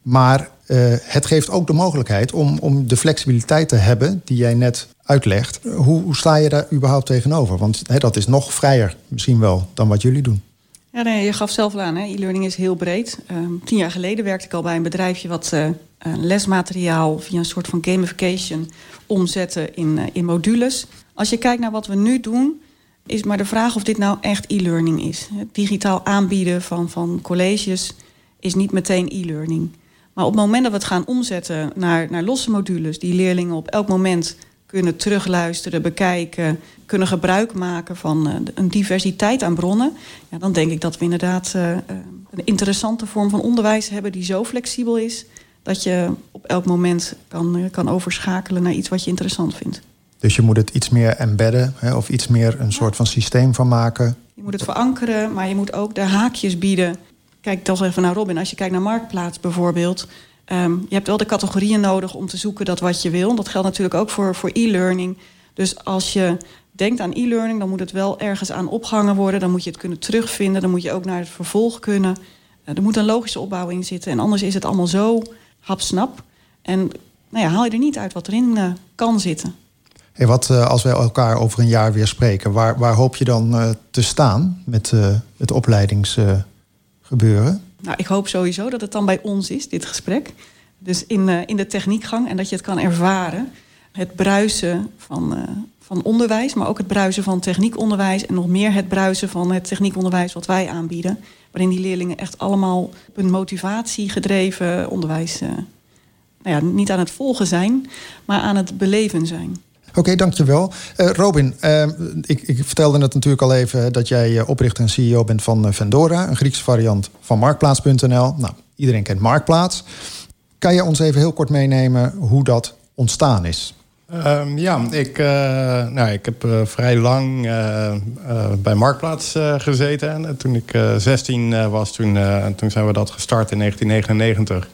Maar uh, het geeft ook de mogelijkheid om, om de flexibiliteit te hebben die jij net uitlegt. Hoe, hoe sta je daar überhaupt tegenover? Want hè, dat is nog vrijer misschien wel dan wat jullie doen.
Ja, nee, je gaf zelf aan, e-learning is heel breed. Um, tien jaar geleden werkte ik al bij een bedrijfje wat uh, lesmateriaal via een soort van gamification omzette in, uh, in modules. Als je kijkt naar wat we nu doen, is maar de vraag of dit nou echt e-learning is. Het digitaal aanbieden van, van colleges is niet meteen e-learning. Maar op het moment dat we het gaan omzetten naar, naar losse modules, die leerlingen op elk moment kunnen terugluisteren, bekijken, kunnen gebruik maken van uh, een diversiteit aan bronnen, ja, dan denk ik dat we inderdaad uh, een interessante vorm van onderwijs hebben die zo flexibel is dat je op elk moment kan, kan overschakelen naar iets wat je interessant vindt.
Dus je moet het iets meer embedden hè, of iets meer een soort van systeem van maken.
Je moet het verankeren, maar je moet ook de haakjes bieden. Kijk toch even naar Robin. Als je kijkt naar Marktplaats bijvoorbeeld. Um, je hebt wel de categorieën nodig om te zoeken dat wat je wil. Dat geldt natuurlijk ook voor, voor e-learning. Dus als je denkt aan e-learning, dan moet het wel ergens aan opgehangen worden. Dan moet je het kunnen terugvinden. Dan moet je ook naar het vervolg kunnen. Uh, er moet een logische opbouw in zitten. En anders is het allemaal zo hapsnap. En nou ja, haal je er niet uit wat erin uh, kan zitten.
Wat uh, als wij elkaar over een jaar weer spreken, waar, waar hoop je dan te staan met het opleidingsgebeuren?
Nou, ik hoop sowieso dat het dan bij ons is, dit gesprek. Dus in, in de techniekgang en dat je het kan ervaren. Het bruisen van, van onderwijs, maar ook het bruisen van techniekonderwijs. En nog meer het bruisen van het techniekonderwijs wat wij aanbieden. Waarin die leerlingen echt allemaal op een motivatie gedreven onderwijs nou ja, niet aan het volgen zijn, maar aan het beleven zijn.
Oké, dankjewel. Uh, Robin, uh, ik, ik, vertelde net natuurlijk al even dat jij oprichter en CEO bent van Vendora, een Griekse variant van Marktplaats.nl. Nou, iedereen kent Marktplaats. Kan je ons even heel kort meenemen hoe dat ontstaan is?
Um, ja, ik, nou, ik heb vrij lang bij Marktplaats gezeten. En toen ik 16 was, toen, toen zijn we dat gestart in 1999.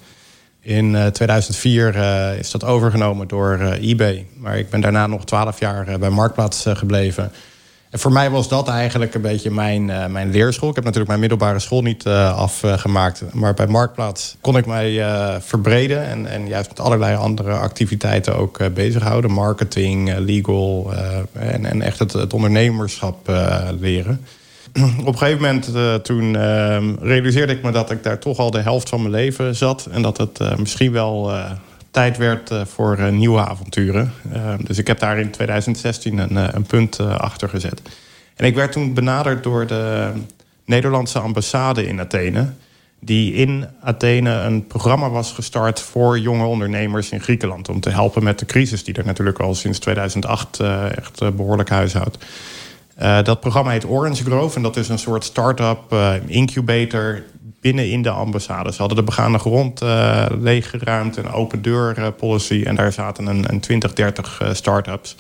In uh, 2004 uh, is dat overgenomen door uh, eBay. Maar ik ben daarna nog twaalf jaar bij Marktplaats gebleven. En voor mij was dat eigenlijk een beetje mijn, mijn leerschool. Ik heb natuurlijk mijn middelbare school niet afgemaakt. Maar bij Marktplaats kon ik mij verbreden. En, en juist met allerlei andere activiteiten ook bezighouden. Marketing, legal en, en echt het, het ondernemerschap leren op een gegeven moment uh, toen uh, realiseerde ik me dat ik daar toch al de helft van mijn leven zat. En dat het uh, misschien wel tijd werd voor nieuwe avonturen. dus ik heb daar in 2016 een, een punt achter gezet. En ik werd toen benaderd door de Nederlandse ambassade in Athene. Die in Athene een programma was gestart voor jonge ondernemers in Griekenland. Om te helpen met de crisis die er natuurlijk al sinds 2008 echt behoorlijk huishoudt. Uh, dat programma heet Orange Grove en dat is een soort start-up uh, incubator binnen in de ambassade. Ze hadden de begane grond uh, leeggeruimd, een open deur policy en daar zaten een, een 20, 30 start-ups.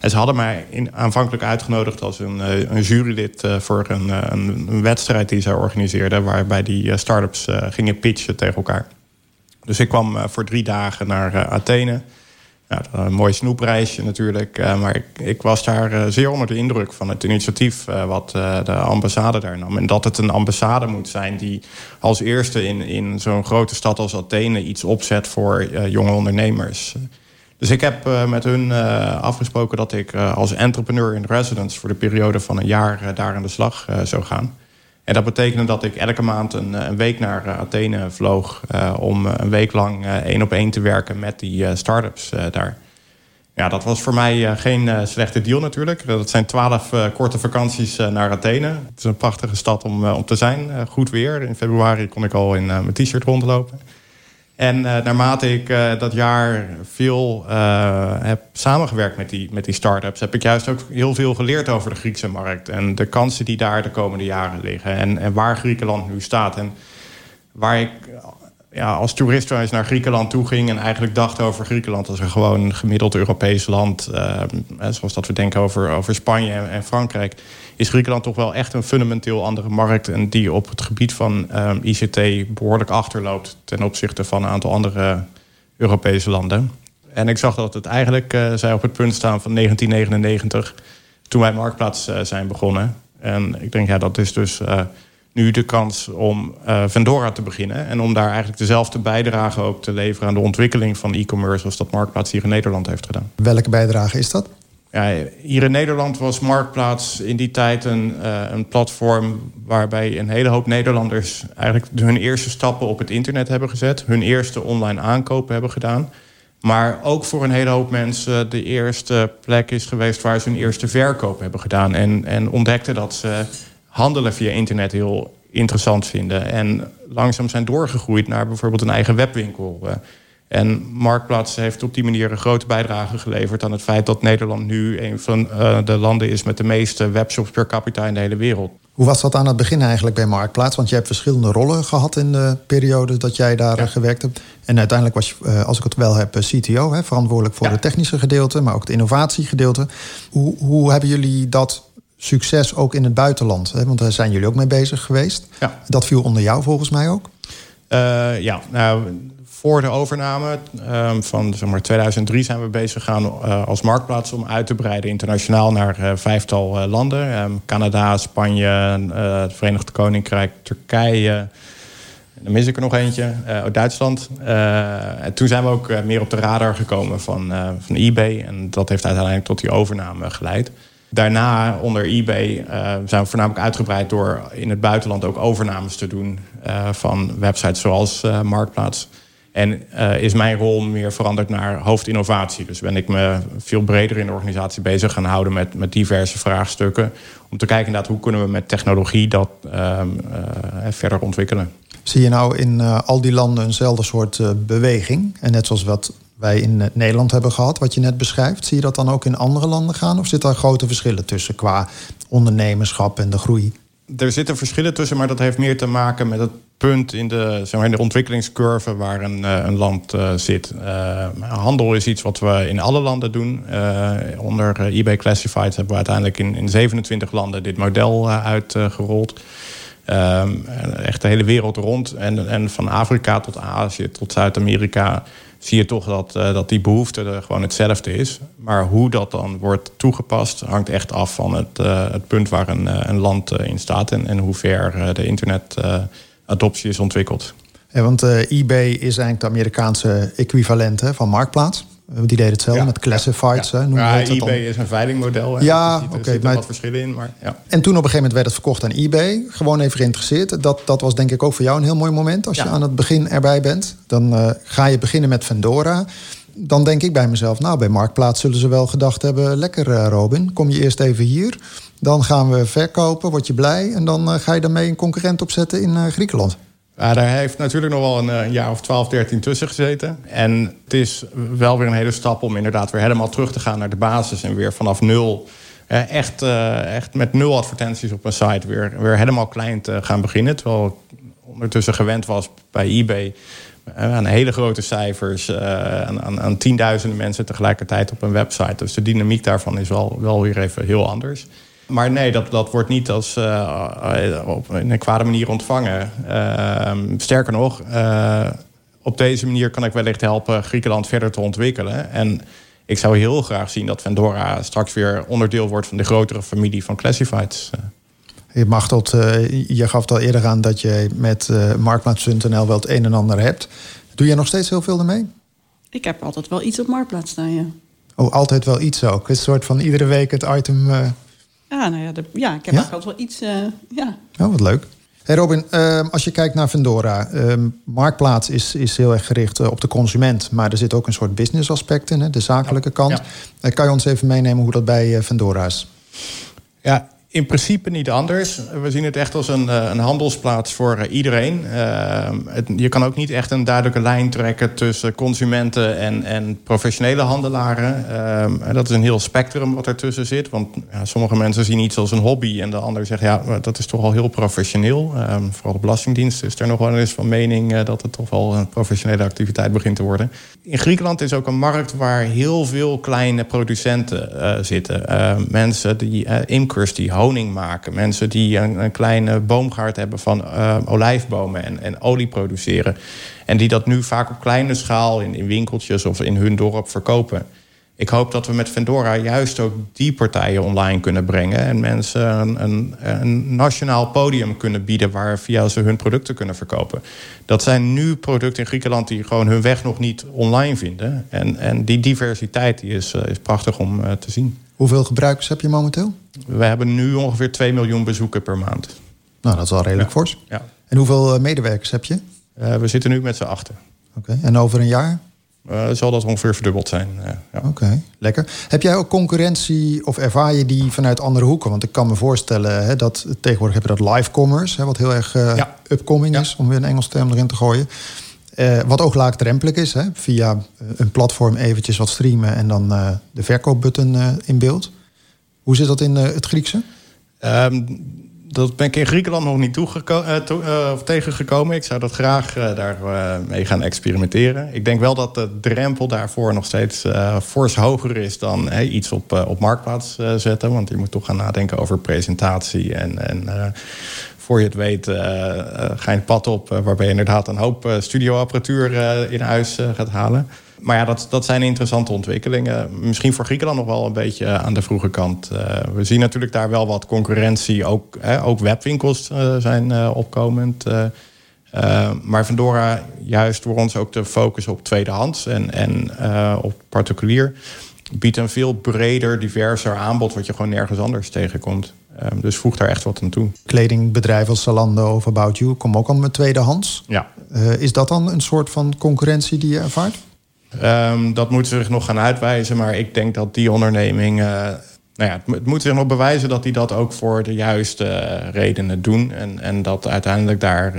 En ze hadden mij in, aanvankelijk uitgenodigd als een, een jurylid voor een, een, een, wedstrijd die zij organiseerden, waarbij die start-ups gingen pitchen tegen elkaar. Dus ik kwam voor drie dagen naar Athene. Ja, een mooi snoepreisje natuurlijk. Uh, maar ik, ik, was daar uh, zeer onder de indruk van het initiatief uh, wat de ambassade daar nam. En dat het een ambassade moet zijn die als eerste in, in zo'n grote stad als Athene iets opzet voor jonge ondernemers. Dus ik heb met hun afgesproken dat ik als entrepreneur in residence voor de periode van een jaar daar aan de slag zou gaan. En dat betekende dat ik elke maand een, een week naar Athene vloog om een week lang één op één te werken met die start-ups daar. Ja, dat was voor mij geen slechte deal natuurlijk. Dat zijn twaalf korte vakanties naar Athene. Het is een prachtige stad om, om te zijn. goed weer. In februari kon ik al in mijn t-shirt rondlopen. En uh, naarmate ik uh, dat jaar veel uh, heb samengewerkt met die, met die start-ups... heb ik juist ook heel veel geleerd over de Griekse markt... en de kansen die daar de komende jaren liggen... en, en waar Griekenland nu staat. En waar ik ja, als toerist eens naar Griekenland toe ging... en eigenlijk dacht over Griekenland als een gewoon gemiddeld Europees land... zoals dat we denken over, over Spanje en, en Frankrijk is Griekenland toch wel echt een fundamenteel andere markt. En die op het gebied van um, ICT behoorlijk achterloopt ten opzichte van een aantal andere Europese landen. En ik zag dat het eigenlijk, uh, zij op het punt staan van 1999, toen wij Marktplaats uh, zijn begonnen. En ik denk, ja, dat is dus uh, nu de kans om Vendora te beginnen. En om daar eigenlijk dezelfde bijdrage ook te leveren aan de ontwikkeling van e-commerce als dat Marktplaats hier in Nederland heeft gedaan.
Welke bijdrage is dat?
Ja, hier in Nederland was Marktplaats in die tijd een, uh, een platform waarbij een hele hoop Nederlanders eigenlijk hun eerste stappen op het internet hebben gezet, hun eerste online aankopen hebben gedaan. Maar ook voor een hele hoop mensen de eerste plek is geweest waar ze hun eerste verkoop hebben gedaan. En, en ontdekten dat ze handelen via internet heel interessant vinden. En langzaam zijn doorgegroeid naar bijvoorbeeld een eigen webwinkel. Uh, en Marktplaats heeft op die manier een grote bijdrage geleverd aan het feit dat Nederland nu een van uh, de landen is met de meeste webshops per capita in de hele wereld.
Hoe was dat aan het begin eigenlijk bij Marktplaats? Want je hebt verschillende rollen gehad in de periode dat jij daar ja. gewerkt hebt. En uiteindelijk was je, als ik het wel heb, CTO, hè, verantwoordelijk voor ja. het technische gedeelte, maar ook het innovatiegedeelte. Hoe, hoe hebben jullie dat succes ook in het buitenland? Hè? Want daar zijn jullie ook mee bezig geweest.
Ja.
Dat viel onder jou volgens mij ook.
Uh, ja, nou voor de overname um, van zeg maar, 2003 zijn we bezig gegaan uh, als marktplaats om uit te breiden internationaal naar uh, vijftal landen. Um, Canada, Spanje, het Verenigd Koninkrijk, Turkije. Dan mis ik er nog eentje, Duitsland. en toen zijn we ook meer op de radar gekomen van, van eBay. En dat heeft uiteindelijk tot die overname geleid. Daarna onder eBay zijn we voornamelijk uitgebreid door in het buitenland ook overnames te doen van websites zoals Marktplaats. En is mijn rol meer veranderd naar hoofdinnovatie. Dus ben ik me veel breder in de organisatie bezig gaan houden met, met diverse vraagstukken. Om te kijken inderdaad hoe kunnen we met technologie dat uh, verder ontwikkelen.
Zie je nou in al die landen eenzelfde soort beweging? En net zoals wat wij in Nederland hebben gehad, wat je net beschrijft, zie je dat dan ook in andere landen gaan? Of zitten daar grote verschillen tussen qua ondernemerschap en de groei?
Er zitten verschillen tussen, maar dat heeft meer te maken met het punt in de, zeg maar, de ontwikkelingscurve waar een, uh, een land uh, zit. Handel is iets wat we in alle landen doen. onder eBay Classifieds hebben we uiteindelijk in, in 27 landen dit model uitgerold. echt de hele wereld rond. En, en van Afrika tot Azië tot Zuid-Amerika zie je toch dat, dat die behoefte er gewoon hetzelfde is. Maar hoe dat dan wordt toegepast hangt echt af van het, het punt waar een, een land in staat en, en hoe ver de internet adoptie is ontwikkeld.
Ja, want eBay is eigenlijk de Amerikaanse equivalent hè, van Marktplaats. Die deden hetzelfde ja, met classifieds.
Ja,
ja.
ja eBay is een veilingmodel. Hè.
Ja,
dus
oké.
Okay, er
maar...
wat verschillen in. Maar, ja.
En toen op een gegeven moment werd het verkocht aan eBay. Gewoon even geïnteresseerd. Dat, dat was denk ik ook voor jou een heel mooi moment. Als je aan het begin erbij bent. Dan uh, ga je beginnen met Vendora. Dan denk ik bij mezelf, nou bij Marktplaats zullen ze wel gedacht hebben... lekker uh, Robin, kom je eerst even hier. Dan gaan we verkopen, word je blij. En dan uh, ga je daarmee een concurrent opzetten in Griekenland.
Ja, daar heeft natuurlijk nog wel een, een, jaar of 12, 13 tussen gezeten. En het is wel weer een hele stap om inderdaad weer helemaal terug te gaan naar de basis. En weer vanaf nul, echt, echt met nul advertenties op een site, weer, weer helemaal klein te gaan beginnen. Terwijl ik ondertussen gewend was bij eBay aan hele grote cijfers, aan, aan, aan, tienduizenden mensen tegelijkertijd op een website. Dus de dynamiek daarvan is wel, wel weer even heel anders. Maar nee, dat, dat wordt niet als uh, op een kwade manier ontvangen. Uh, sterker nog, uh, op deze manier kan ik wellicht helpen Griekenland verder te ontwikkelen. En ik zou heel graag zien dat Vendora straks weer onderdeel wordt van de grotere familie van Classifieds.
Je mag tot, je gaf het al eerder aan dat je met Marktplaats.nl wel het een en ander hebt. Doe je nog steeds heel veel ermee?
Ik heb altijd wel iets op Marktplaats staan, ja.
Oh, altijd wel iets ook. Een soort van iedere week het item. Uh...
Ja, nou ja, de, ja, ik heb ja? altijd wel iets. Uh, ja.
Oh, wat leuk. Hey Robin, uh, als je kijkt naar Vendora, ehm, Marktplaats is, is heel erg gericht op de consument, maar er zit ook een soort business aspect in, hè, de zakelijke kant. Ja. kan je ons even meenemen hoe dat bij Vendora is?
Ja, in principe niet anders. We zien het echt als een, eh, een handelsplaats voor eh, iedereen. Het, je kan ook niet echt een duidelijke lijn trekken tussen consumenten en, en professionele handelaren. Uh, dat is een heel spectrum wat ertussen zit. Want ja, sommige mensen zien iets als een hobby en de ander zegt ja, dat is toch al heel professioneel. Ehm, vooral de Belastingdienst is er nog wel eens van mening uh, dat het toch wel een professionele activiteit begint te worden. In Griekenland is ook een markt waar heel veel kleine producenten zitten. Ehm, mensen die imkers die maken. Mensen die een, kleine boomgaard hebben van uh, olijfbomen en, en olie produceren. En die dat nu vaak op kleine schaal in, in winkeltjes of in hun dorp verkopen. Ik hoop dat we met Vendora juist ook die partijen online kunnen brengen. En mensen een, een, een, nationaal podium kunnen bieden waar via ze hun producten kunnen verkopen. Dat zijn nu producten in Griekenland die gewoon hun weg nog niet online vinden. En, en die diversiteit die is, eh, is prachtig om uh, te zien.
Hoeveel gebruikers heb je momenteel?
We hebben nu ongeveer 2 miljoen bezoeken per maand.
Nou, dat is al redelijk
ja.
fors.
Ja.
En hoeveel eh, medewerkers heb je?
Uh, we zitten nu met z'n achten.
Oké. En over een jaar?
Uh, zal dat ongeveer verdubbeld zijn.
Ja. Oké, lekker. Heb jij ook concurrentie of ervaar je die vanuit andere hoeken? Want ik kan me voorstellen hè, dat tegenwoordig heb je dat live commerce, hè, wat heel erg uh, ja. upcoming is, om weer een Engels term erin te gooien. Uh, wat ook laagdrempelig is, hè, via een platform eventjes wat streamen en dan de verkoopbutton in beeld. Hoe zit dat in het Griekse?
Um, dat ben ik in Griekenland nog niet toegeko- to- of tegengekomen. Ik zou dat graag daar mee gaan experimenteren. Ik denk wel dat de drempel daarvoor nog steeds fors hoger is dan iets op, op marktplaats zetten. Want je moet toch gaan nadenken over presentatie. En, en voor je het weet ga je het pad op waarbij je inderdaad een hoop studioapparatuur in huis gaat halen. Maar ja, dat, dat zijn interessante ontwikkelingen. Misschien voor Griekenland nog wel een beetje aan de vroege kant. We zien natuurlijk daar wel wat concurrentie. Ook, hè, ook webwinkels zijn uh, opkomend. maar Vendora juist voor ons ook de focus op tweedehands en, en op particulier... biedt een veel breder, diverser aanbod... wat je gewoon nergens anders tegenkomt. Dus voeg daar echt wat aan toe.
Kledingbedrijven als Zalando of About You komen ook al met tweedehands.
Ja.
is dat dan een soort van concurrentie die je ervaart?
Um, dat moet zich nog gaan uitwijzen, maar ik denk dat die onderneming. Uh, nou ja, het moet zich nog bewijzen dat die dat ook voor de juiste uh, redenen doen. En, en dat uiteindelijk daar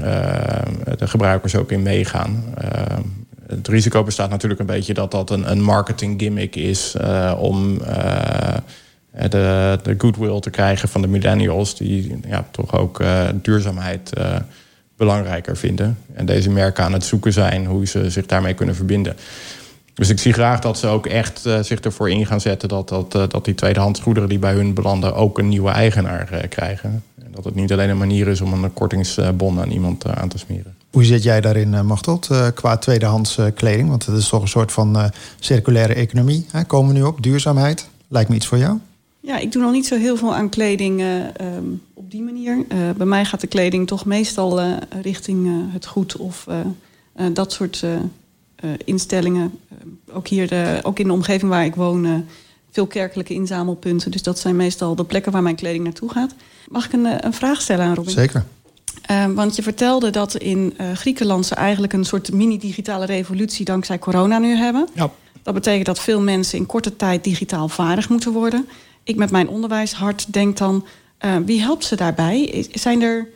de gebruikers ook in meegaan. Ehm, het risico bestaat natuurlijk een beetje dat dat een, een marketing gimmick is om de, de goodwill te krijgen van de millennials, die ja, toch ook duurzaamheid belangrijker vinden. En deze merken aan het zoeken zijn hoe ze zich daarmee kunnen verbinden. Dus ik zie graag dat ze ook echt zich ervoor in gaan zetten dat, dat, dat die tweedehands goederen die bij hun belanden ook een nieuwe eigenaar krijgen. En dat het niet alleen een manier is om een kortingsbon aan iemand aan te smeren.
Hoe zit jij daarin, Machtot, qua tweedehands kleding? Want het is toch een soort van circulaire economie. Komen we nu op duurzaamheid? Lijkt me iets voor jou?
Ja, ik doe nog niet zo heel veel aan kleding um, op die manier. bij mij gaat de kleding toch meestal richting het goed of dat soort uh, instellingen. Uh, ook hier de, ook in de omgeving waar ik woon, uh, veel kerkelijke inzamelpunten. Dus dat zijn meestal de plekken waar mijn kleding naartoe gaat. Mag ik een, een vraag stellen aan Robin?
Zeker.
want je vertelde dat in Griekenland ze eigenlijk een soort mini-digitale revolutie dankzij corona nu hebben.
Ja.
Dat betekent dat veel mensen in korte tijd digitaal vaardig moeten worden. Ik met mijn onderwijshart denk dan, wie helpt ze daarbij? Zijn er,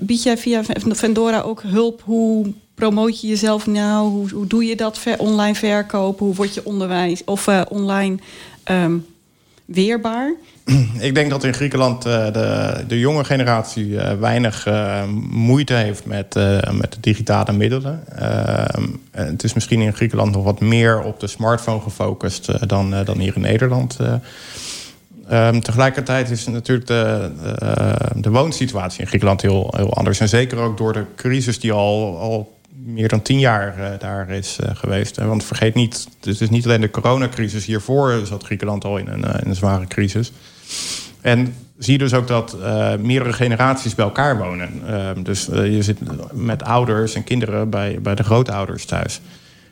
bied jij via Vendora ook hulp hoe promoot je jezelf nou? Hoe, hoe doe je dat online verkopen? Hoe word je onderwijs of uh, online um, weerbaar?
Ik denk dat in Griekenland de, de jonge generatie weinig moeite heeft met, met de digitale middelen. Ehm, het is misschien in Griekenland nog wat meer op de smartphone gefocust dan, dan hier in Nederland. Um, tegelijkertijd is natuurlijk de, de, de, woonsituatie in Griekenland heel, heel anders. En zeker ook door de crisis die al, al meer dan tien jaar uh, daar is uh, geweest. Want vergeet niet, het is niet alleen de coronacrisis. Hiervoor zat Griekenland al in een, in een zware crisis. En zie je dus ook dat meerdere generaties bij elkaar wonen. Ehm, dus je zit met ouders en kinderen bij, bij de grootouders thuis.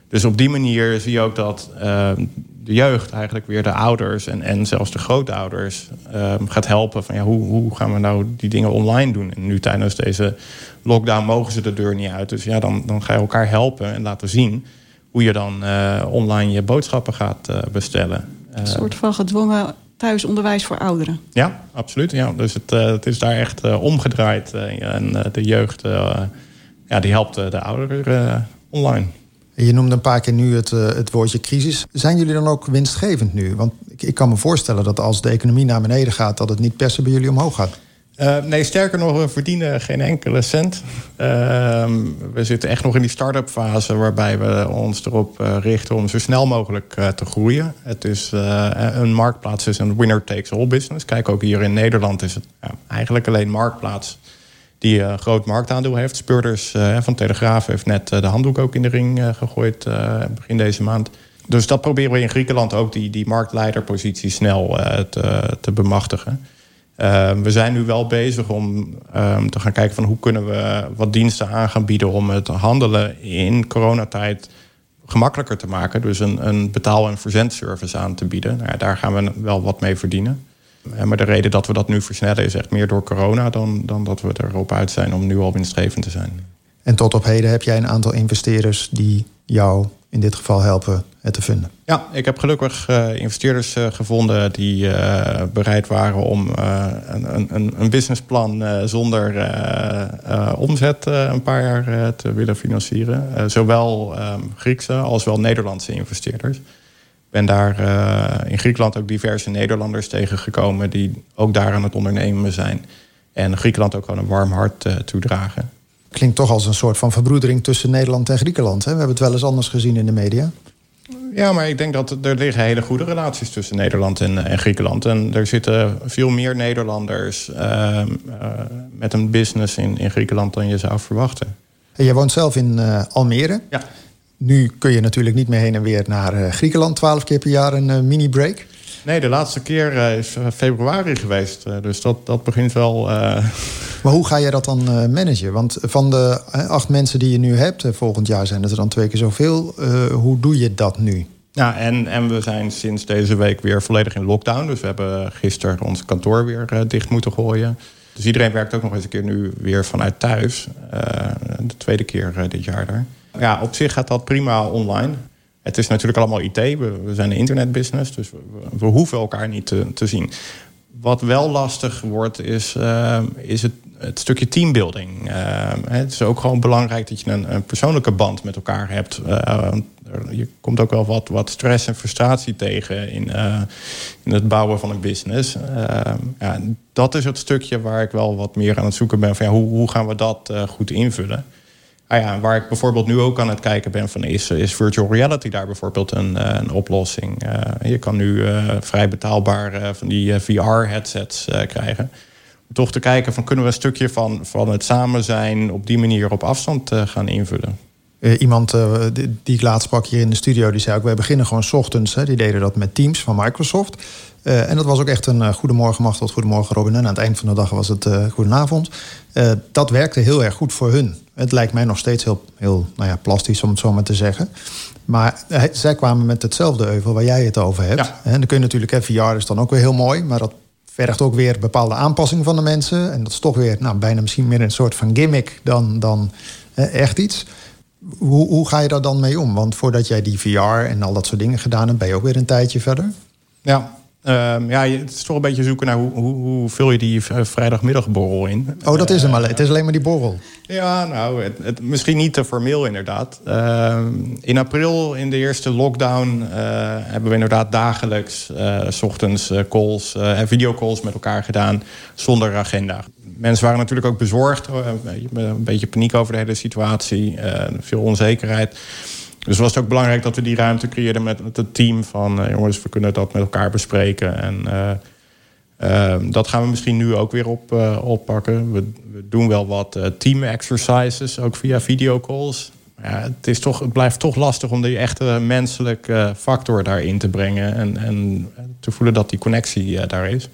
Dus op die manier zie je ook dat ehm, de jeugd eigenlijk weer de ouders en, en zelfs de grootouders ehm, gaat helpen. Van ja, hoe, hoe gaan we nou die dingen online doen? En nu tijdens deze lockdown mogen ze de deur niet uit. Dus ja, dan, dan ga je elkaar helpen en laten zien hoe je dan eh, online je boodschappen gaat eh, bestellen.
Een soort van gedwongen thuisonderwijs voor ouderen.
Ja, absoluut. Ja. Dus het, het is daar echt omgedraaid. en de jeugd ja, die helpt de ouderen online.
Je noemde een paar keer nu het, uh, het woordje crisis. Zijn jullie dan ook winstgevend nu? Want ik, ik, kan me voorstellen dat als de economie naar beneden gaat, dat het niet per se bij jullie omhoog gaat.
Uh, nee, sterker nog, we verdienen geen enkele cent. Uh, we zitten echt nog in die start-up fase waarbij we ons erop uh, richten om zo snel mogelijk te groeien. Het is een marktplaats is een winner takes all business. Kijk, ook hier in Nederland is het eigenlijk alleen marktplaats die een groot marktaandeel heeft. Speurders van Telegraaf heeft net de handdoek ook in de ring gegooid begin deze maand. Dus dat proberen we in Griekenland ook, die, die marktleiderpositie snel te, te bemachtigen. Uh, we zijn nu wel bezig om um, te gaan kijken van hoe kunnen we wat diensten aan gaan bieden om het handelen in coronatijd gemakkelijker te maken. Dus een, een betaal- en verzendservice aan te bieden. Nou ja, daar gaan we wel wat mee verdienen. Maar de reden dat we dat nu versnellen is echt meer door corona dan, dan dat we erop uit zijn om nu al winstgevend te zijn.
En tot op heden heb jij een aantal investeerders die jou in dit geval helpen het te vinden.
Ja, ik heb gelukkig uh, investeerders uh, gevonden die uh, bereid waren om een, een, een, businessplan zonder omzet een paar jaar te willen financieren. zowel um, Griekse als wel Nederlandse investeerders. Ik ben daar in Griekenland ook diverse Nederlanders tegengekomen die ook daar aan het ondernemen zijn. En Griekenland ook gewoon een warm hart toedragen.
Klinkt toch als een soort van verbroedering tussen Nederland en Griekenland. Hè? We hebben het wel eens anders gezien in de media.
Ja, maar ik denk dat er liggen hele goede relaties tussen Nederland en, en Griekenland. En er zitten veel meer Nederlanders uh, uh, met een business in, in Griekenland dan je zou verwachten.
En jij woont zelf in Almere.
Ja.
Nu kun je natuurlijk niet meer heen en weer naar Griekenland, twaalf keer per jaar een mini-break.
Nee, de laatste keer is februari geweest. dus dat, dat begint wel.
Maar hoe ga je dat dan managen? Want van de acht mensen die je nu hebt, volgend jaar zijn het er dan twee keer zoveel. hoe doe je dat nu?
Ja, en, en we zijn sinds deze week weer volledig in lockdown. Dus we hebben gisteren ons kantoor weer dicht moeten gooien. Dus iedereen werkt ook nog eens een keer nu weer vanuit thuis. de tweede keer dit jaar daar. Ja, op zich gaat dat prima online. Het is natuurlijk allemaal IT. We, zijn een internetbusiness, dus we, hoeven elkaar niet te, zien. Wat wel lastig wordt, is, uh, is het, het, stukje teambuilding. Uh, het is ook gewoon belangrijk dat je een, een persoonlijke band met elkaar hebt. Uh, je komt ook wel wat, wat stress en frustratie tegen in, in het bouwen van een business. ja, dat is het stukje waar ik wel wat meer aan het zoeken ben van ja, hoe, hoe gaan we dat goed invullen. Ah ja, waar ik bijvoorbeeld nu ook aan het kijken ben van is, is virtual reality daar bijvoorbeeld een, een oplossing. Uh, je kan nu uh, vrij betaalbaar van die VR-headsets krijgen. Om toch te kijken van kunnen we een stukje van, van het samen zijn op die manier op afstand gaan invullen.
Iemand die, die ik laatst sprak hier in de studio, die zei ook: wij beginnen gewoon s ochtends. Hè, die deden dat met Teams van Microsoft. Uh, en dat was ook echt een goedemorgen Machtel, goedemorgen Robin. En aan het eind van de dag was het goedenavond. dat werkte heel erg goed voor hun. Het lijkt mij nog steeds heel, heel nou ja, plastisch om het zo maar te zeggen. Maar zij kwamen met hetzelfde euvel waar jij het over hebt.
Ja.
En dan kun je natuurlijk, hè, VR is dan ook weer heel mooi. Maar dat vergt ook weer bepaalde aanpassing van de mensen. En dat is toch weer nou, bijna misschien meer een soort van gimmick dan, dan echt iets. Hoe, hoe ga je daar dan mee om? Want voordat jij die VR en al dat soort dingen gedaan hebt, ben je ook weer een tijdje verder.
Ja, Um, ja, het is toch een beetje zoeken naar hoe, hoe, hoe vul je die vrijdagmiddagborrel in.
Oh, dat is hem alleen. Het is alleen maar die borrel.
Ja, nou, het, het, misschien niet te formeel inderdaad. Uh, in april, in de eerste lockdown, uh, hebben we inderdaad dagelijks... Uh, s ochtends calls en videocalls met elkaar gedaan zonder agenda. Mensen waren natuurlijk ook bezorgd. een beetje paniek over de hele situatie. veel onzekerheid. Dus was het ook belangrijk dat we die ruimte creëerden met, het team van uh, jongens, we kunnen dat met elkaar bespreken. En uh, dat gaan we misschien nu ook weer op, oppakken. We, we, doen wel wat team exercises, ook via videocalls. Ja, het, is toch, het blijft toch lastig om die echte menselijke factor daarin te brengen. En, en te voelen dat die connectie daar is.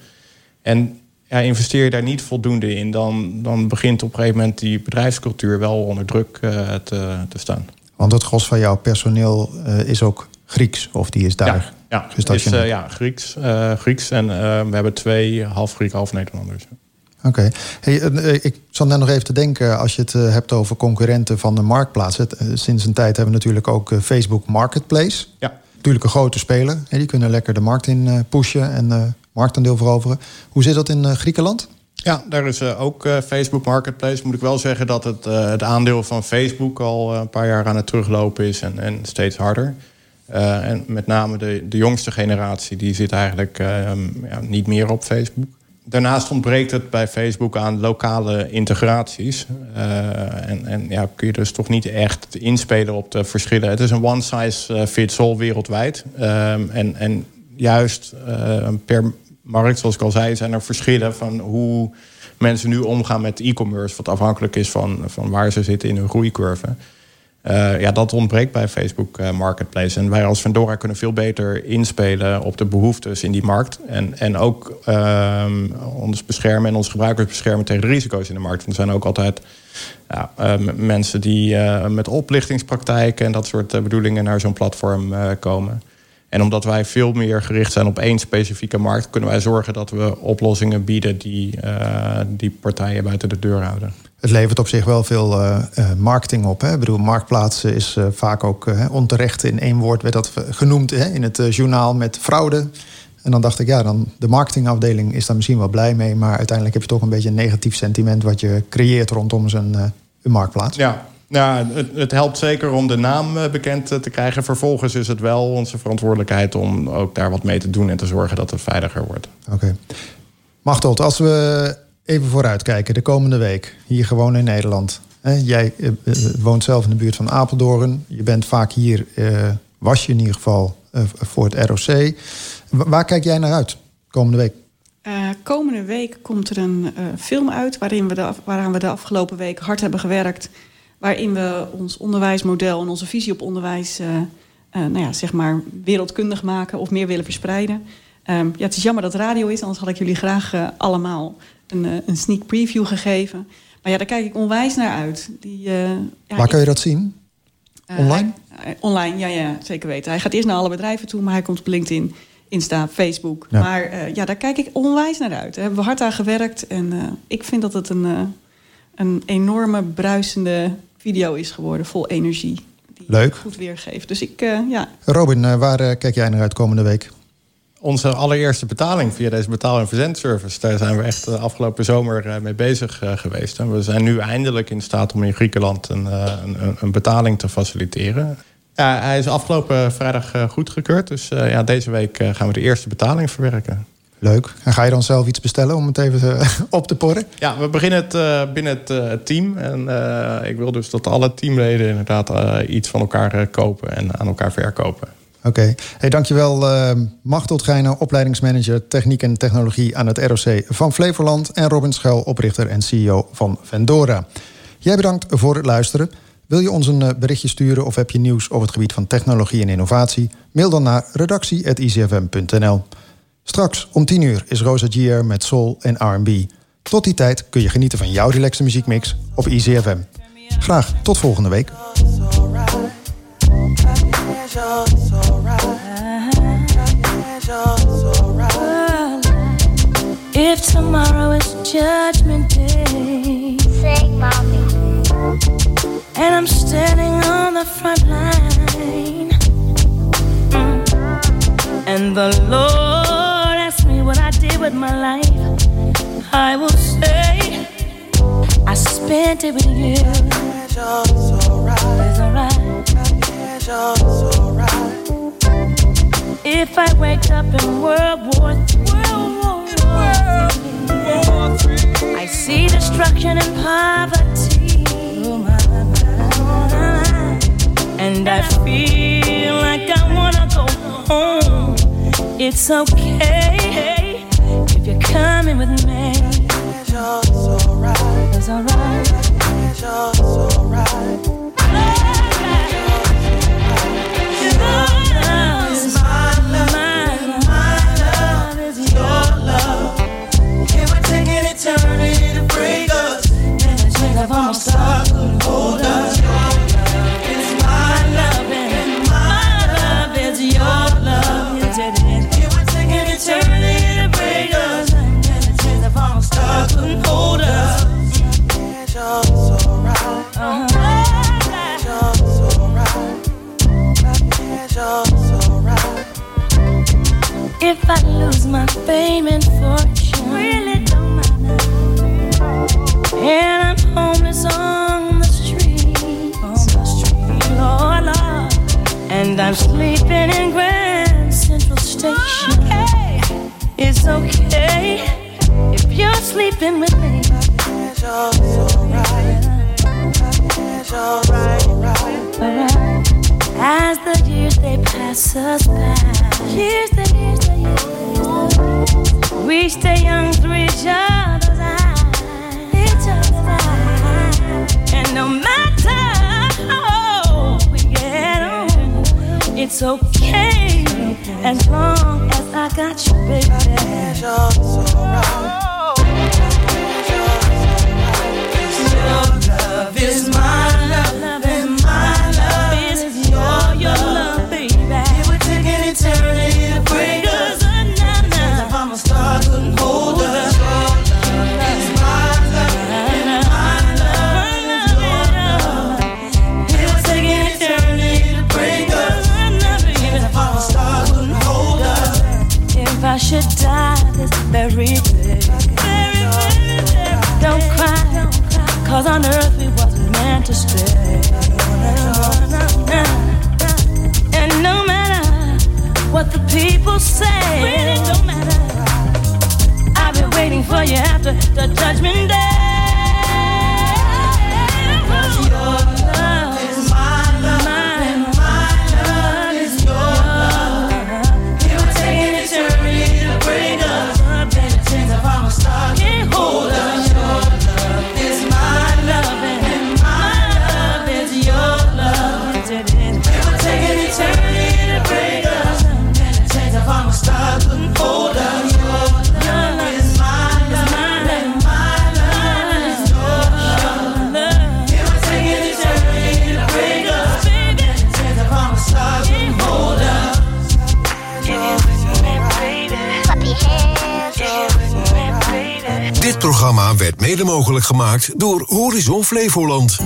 En ja, investeer je daar niet voldoende in, dan, dan begint op een gegeven moment die bedrijfscultuur wel onder druk te, te staan.
Want het gros van jouw personeel is ook Grieks, of die is daar
ja, ja, is, uh, ja Grieks, Grieks en we hebben twee half Griek, half Nederlanders.
Oké. Hey, ik zat net nog even te denken, als je het hebt over concurrenten van de marktplaats. sinds een tijd hebben we natuurlijk ook Facebook Marketplace.
Ja.
Natuurlijk een grote speler. Die kunnen lekker de markt in pushen en marktaandeel veroveren. Hoe zit dat in Griekenland?
Ja, daar is uh, ook uh, Facebook Marketplace. Moet ik wel zeggen dat het, het aandeel van Facebook al een paar jaar aan het teruglopen is en, en steeds harder. en met name de, de jongste generatie, die zit eigenlijk ehm, ja, niet meer op Facebook. Daarnaast ontbreekt het bij Facebook aan lokale integraties. en en ja, kun je dus toch niet echt inspelen op de verschillen. Het is een one size fits all wereldwijd. Ehm, en, en juist per markt, zoals ik al zei, zijn er verschillen van hoe mensen nu omgaan met e-commerce, wat afhankelijk is van, van waar ze zitten in hun groeicurve. Uh, ja, dat ontbreekt bij Facebook uh, Marketplace. En wij als Vendora kunnen veel beter inspelen op de behoeftes in die markt. En, en ook uh, ons beschermen en onze gebruikers beschermen tegen de risico's in de markt. Want er zijn ook altijd ja, uh, mensen die met oplichtingspraktijken en dat soort bedoelingen naar zo'n platform komen. En omdat wij veel meer gericht zijn op één specifieke markt, kunnen wij zorgen dat we oplossingen bieden die uh, die partijen buiten de deur houden.
Het levert op zich wel veel uh, marketing op. Hè? Ik bedoel, marktplaats is uh, vaak ook onterecht in één woord werd dat genoemd hè? in het journaal met fraude. En dan dacht ik, ja, dan de marketingafdeling is daar misschien wel blij mee, maar uiteindelijk heb je toch een beetje een negatief sentiment wat je creëert rondom zijn marktplaats.
Ja, ja, het, het, helpt zeker om de naam eh, bekend eh, te krijgen. Vervolgens is het wel onze verantwoordelijkheid om ook daar wat mee te doen en te zorgen dat het veiliger wordt.
Oké. Okay. Als we even vooruitkijken, de komende week, hier gewoon in Nederland. Jij eh, woont zelf in de buurt van Apeldoorn. Je bent vaak hier, was je in ieder geval voor het ROC. Waar kijk jij naar uit komende week?
komende week komt er een film uit waarin we de, waaraan we de afgelopen week hard hebben gewerkt waarin we ons onderwijsmodel en onze visie op onderwijs uh, uh, nou ja, zeg maar wereldkundig maken of meer willen verspreiden. Um, ja, het is jammer dat radio is, anders had ik jullie graag uh, allemaal een, een, sneak preview gegeven. Maar ja, daar kijk ik onwijs naar uit. Die, ja,
Waar kun je dat zien? Online?
Hij, online, ja, ja, zeker weten. Hij gaat eerst naar alle bedrijven toe, maar hij komt op LinkedIn, Insta, Facebook. Ja. Maar ja, daar kijk ik onwijs naar uit. Daar hebben we hard aan gewerkt en ik vind dat het een, een enorme bruisende video is geworden, vol energie.
Die Leuk.
goed weergeeft. Dus ik, uh, ja.
Robin, uh, waar uh, kijk jij naar uit komende week?
Onze allereerste betaling via deze betaal- en verzendservice. Daar zijn we echt de afgelopen zomer mee bezig geweest. En we zijn nu eindelijk in staat om in Griekenland een, een, een betaling te faciliteren. Ja, hij is afgelopen vrijdag goedgekeurd. Dus ja, deze week gaan we de eerste betaling verwerken.
Leuk. En ga je dan zelf iets bestellen om het even eh, op te porren?
Ja, we beginnen het uh, binnen het uh, team. En uh, ik wil dus dat alle teamleden inderdaad iets van elkaar kopen en aan elkaar verkopen.
Oké. Okay. Hey, dankjewel uh, Machtel Geijner, opleidingsmanager Techniek en Technologie aan het ROC van Flevoland. En Robin Schuil, oprichter en CEO van Vendora. Jij bedankt voor het luisteren. Wil je ons een berichtje sturen of heb je nieuws over het gebied van technologie en innovatie? Mail dan naar redactie.icfm.nl. Straks om 10 uur is Rosa Gier met soul en R&B. Tot die tijd kun je genieten van jouw relaxte muziekmix op EasyFM. Graag tot volgende week. If tomorrow is judgment day Sing, mommy And I'm standing on the front line mm. And the Lord did with my life, I will say I spent it with you. It's alright. If I wake up in World War III, I see destruction and poverty. And I feel like I wanna go home. It's okay coming with me. It's alright. It's alright. It's alright. Eternity to break us, and the chains of our stop I'm sleeping in Grand Central Station. Okay.
It's okay if you're sleeping with me. It's alright. It's alright. As the years they pass us by, years, the years, the years, the years, we stay young it's okay as long as I got you, baby. Your love is my
gemaakt door Horizon Flevoland.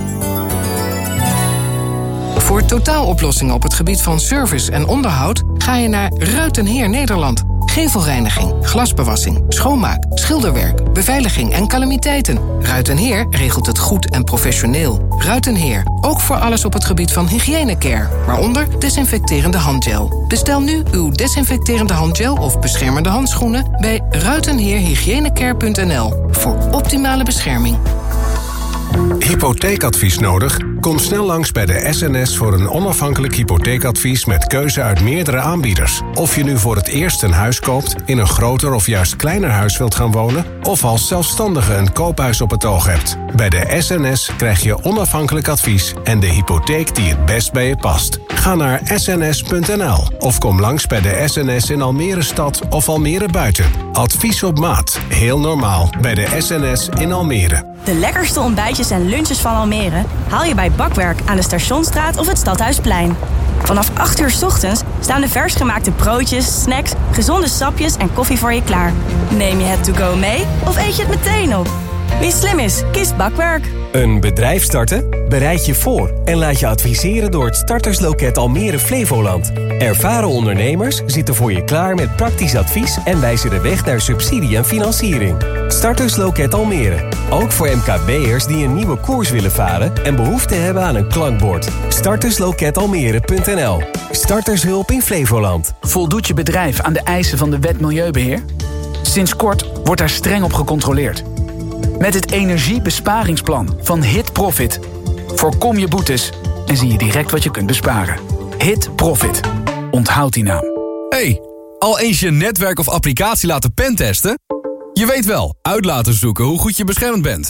Voor totaaloplossingen op het gebied van service en onderhoud ga je naar Ruitenheer Nederland. Gevelreiniging, glasbewassing, schoonmaak, schilderwerk, beveiliging en calamiteiten. Ruitenheer regelt het goed en professioneel. Ruitenheer, ook voor alles op het gebied van hygiënecare, waaronder desinfecterende handgel. Bestel nu uw desinfecterende handgel of beschermende handschoenen bij ruitenheerhygiënecare.nl voor optimale bescherming.
Hypotheekadvies nodig? Kom snel langs bij de SNS voor een onafhankelijk hypotheekadvies met keuze uit meerdere aanbieders. Of je nu voor het eerst een huis koopt, in een groter of juist kleiner huis wilt gaan wonen, of als zelfstandige een koophuis op het oog hebt. Bij de SNS krijg je onafhankelijk advies en de hypotheek die het best bij je past. Ga naar sns.nl of kom langs bij de SNS in Almere Stad of Almere Buiten. Advies op maat. Heel normaal bij de SNS in Almere.
De lekkerste ontbijtjes en lunches van Almere haal je bij Bakwerk aan de Stationstraat of het Stadhuisplein. Vanaf 8 uur ochtends staan de vers gemaakte broodjes, snacks, gezonde sapjes en koffie voor je klaar. Neem je het to go mee of eet je het meteen op? Wie slim is, kiest Bakwerk.
Een bedrijf starten? Bereid je voor en laat je adviseren door het startersloket Almere Flevoland. Ervaren ondernemers zitten voor je klaar met praktisch advies en wijzen de weg naar subsidie en financiering. Startersloket Almere. Ook voor MKB'ers die een nieuwe koers willen varen en behoefte hebben aan een klankbord. Startersloketalmere.nl. Startershulp in Flevoland.
Voldoet je bedrijf aan de eisen van de wet Milieubeheer? Sinds kort wordt daar streng op gecontroleerd. Met het energiebesparingsplan van Hit Profit voorkom je boetes en zie je direct wat je kunt besparen. Hit Profit. Onthoud die naam.
Hey, al eens je netwerk of applicatie laten pentesten? Je weet wel, uit laten zoeken hoe goed je beschermd bent.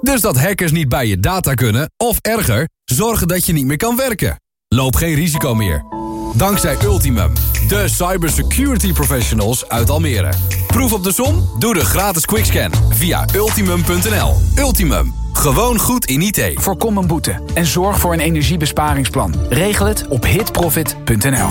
Dus dat hackers niet bij je data kunnen, of erger, zorgen dat je niet meer kan werken. Loop geen risico meer. Dankzij Ultimum, de cybersecurity professionals uit Almere. Proef op de som? Doe de gratis quickscan via ultimum.nl. Ultimum, gewoon goed in IT.
Voorkom een boete en zorg voor een energiebesparingsplan. Regel het op hitprofit.nl.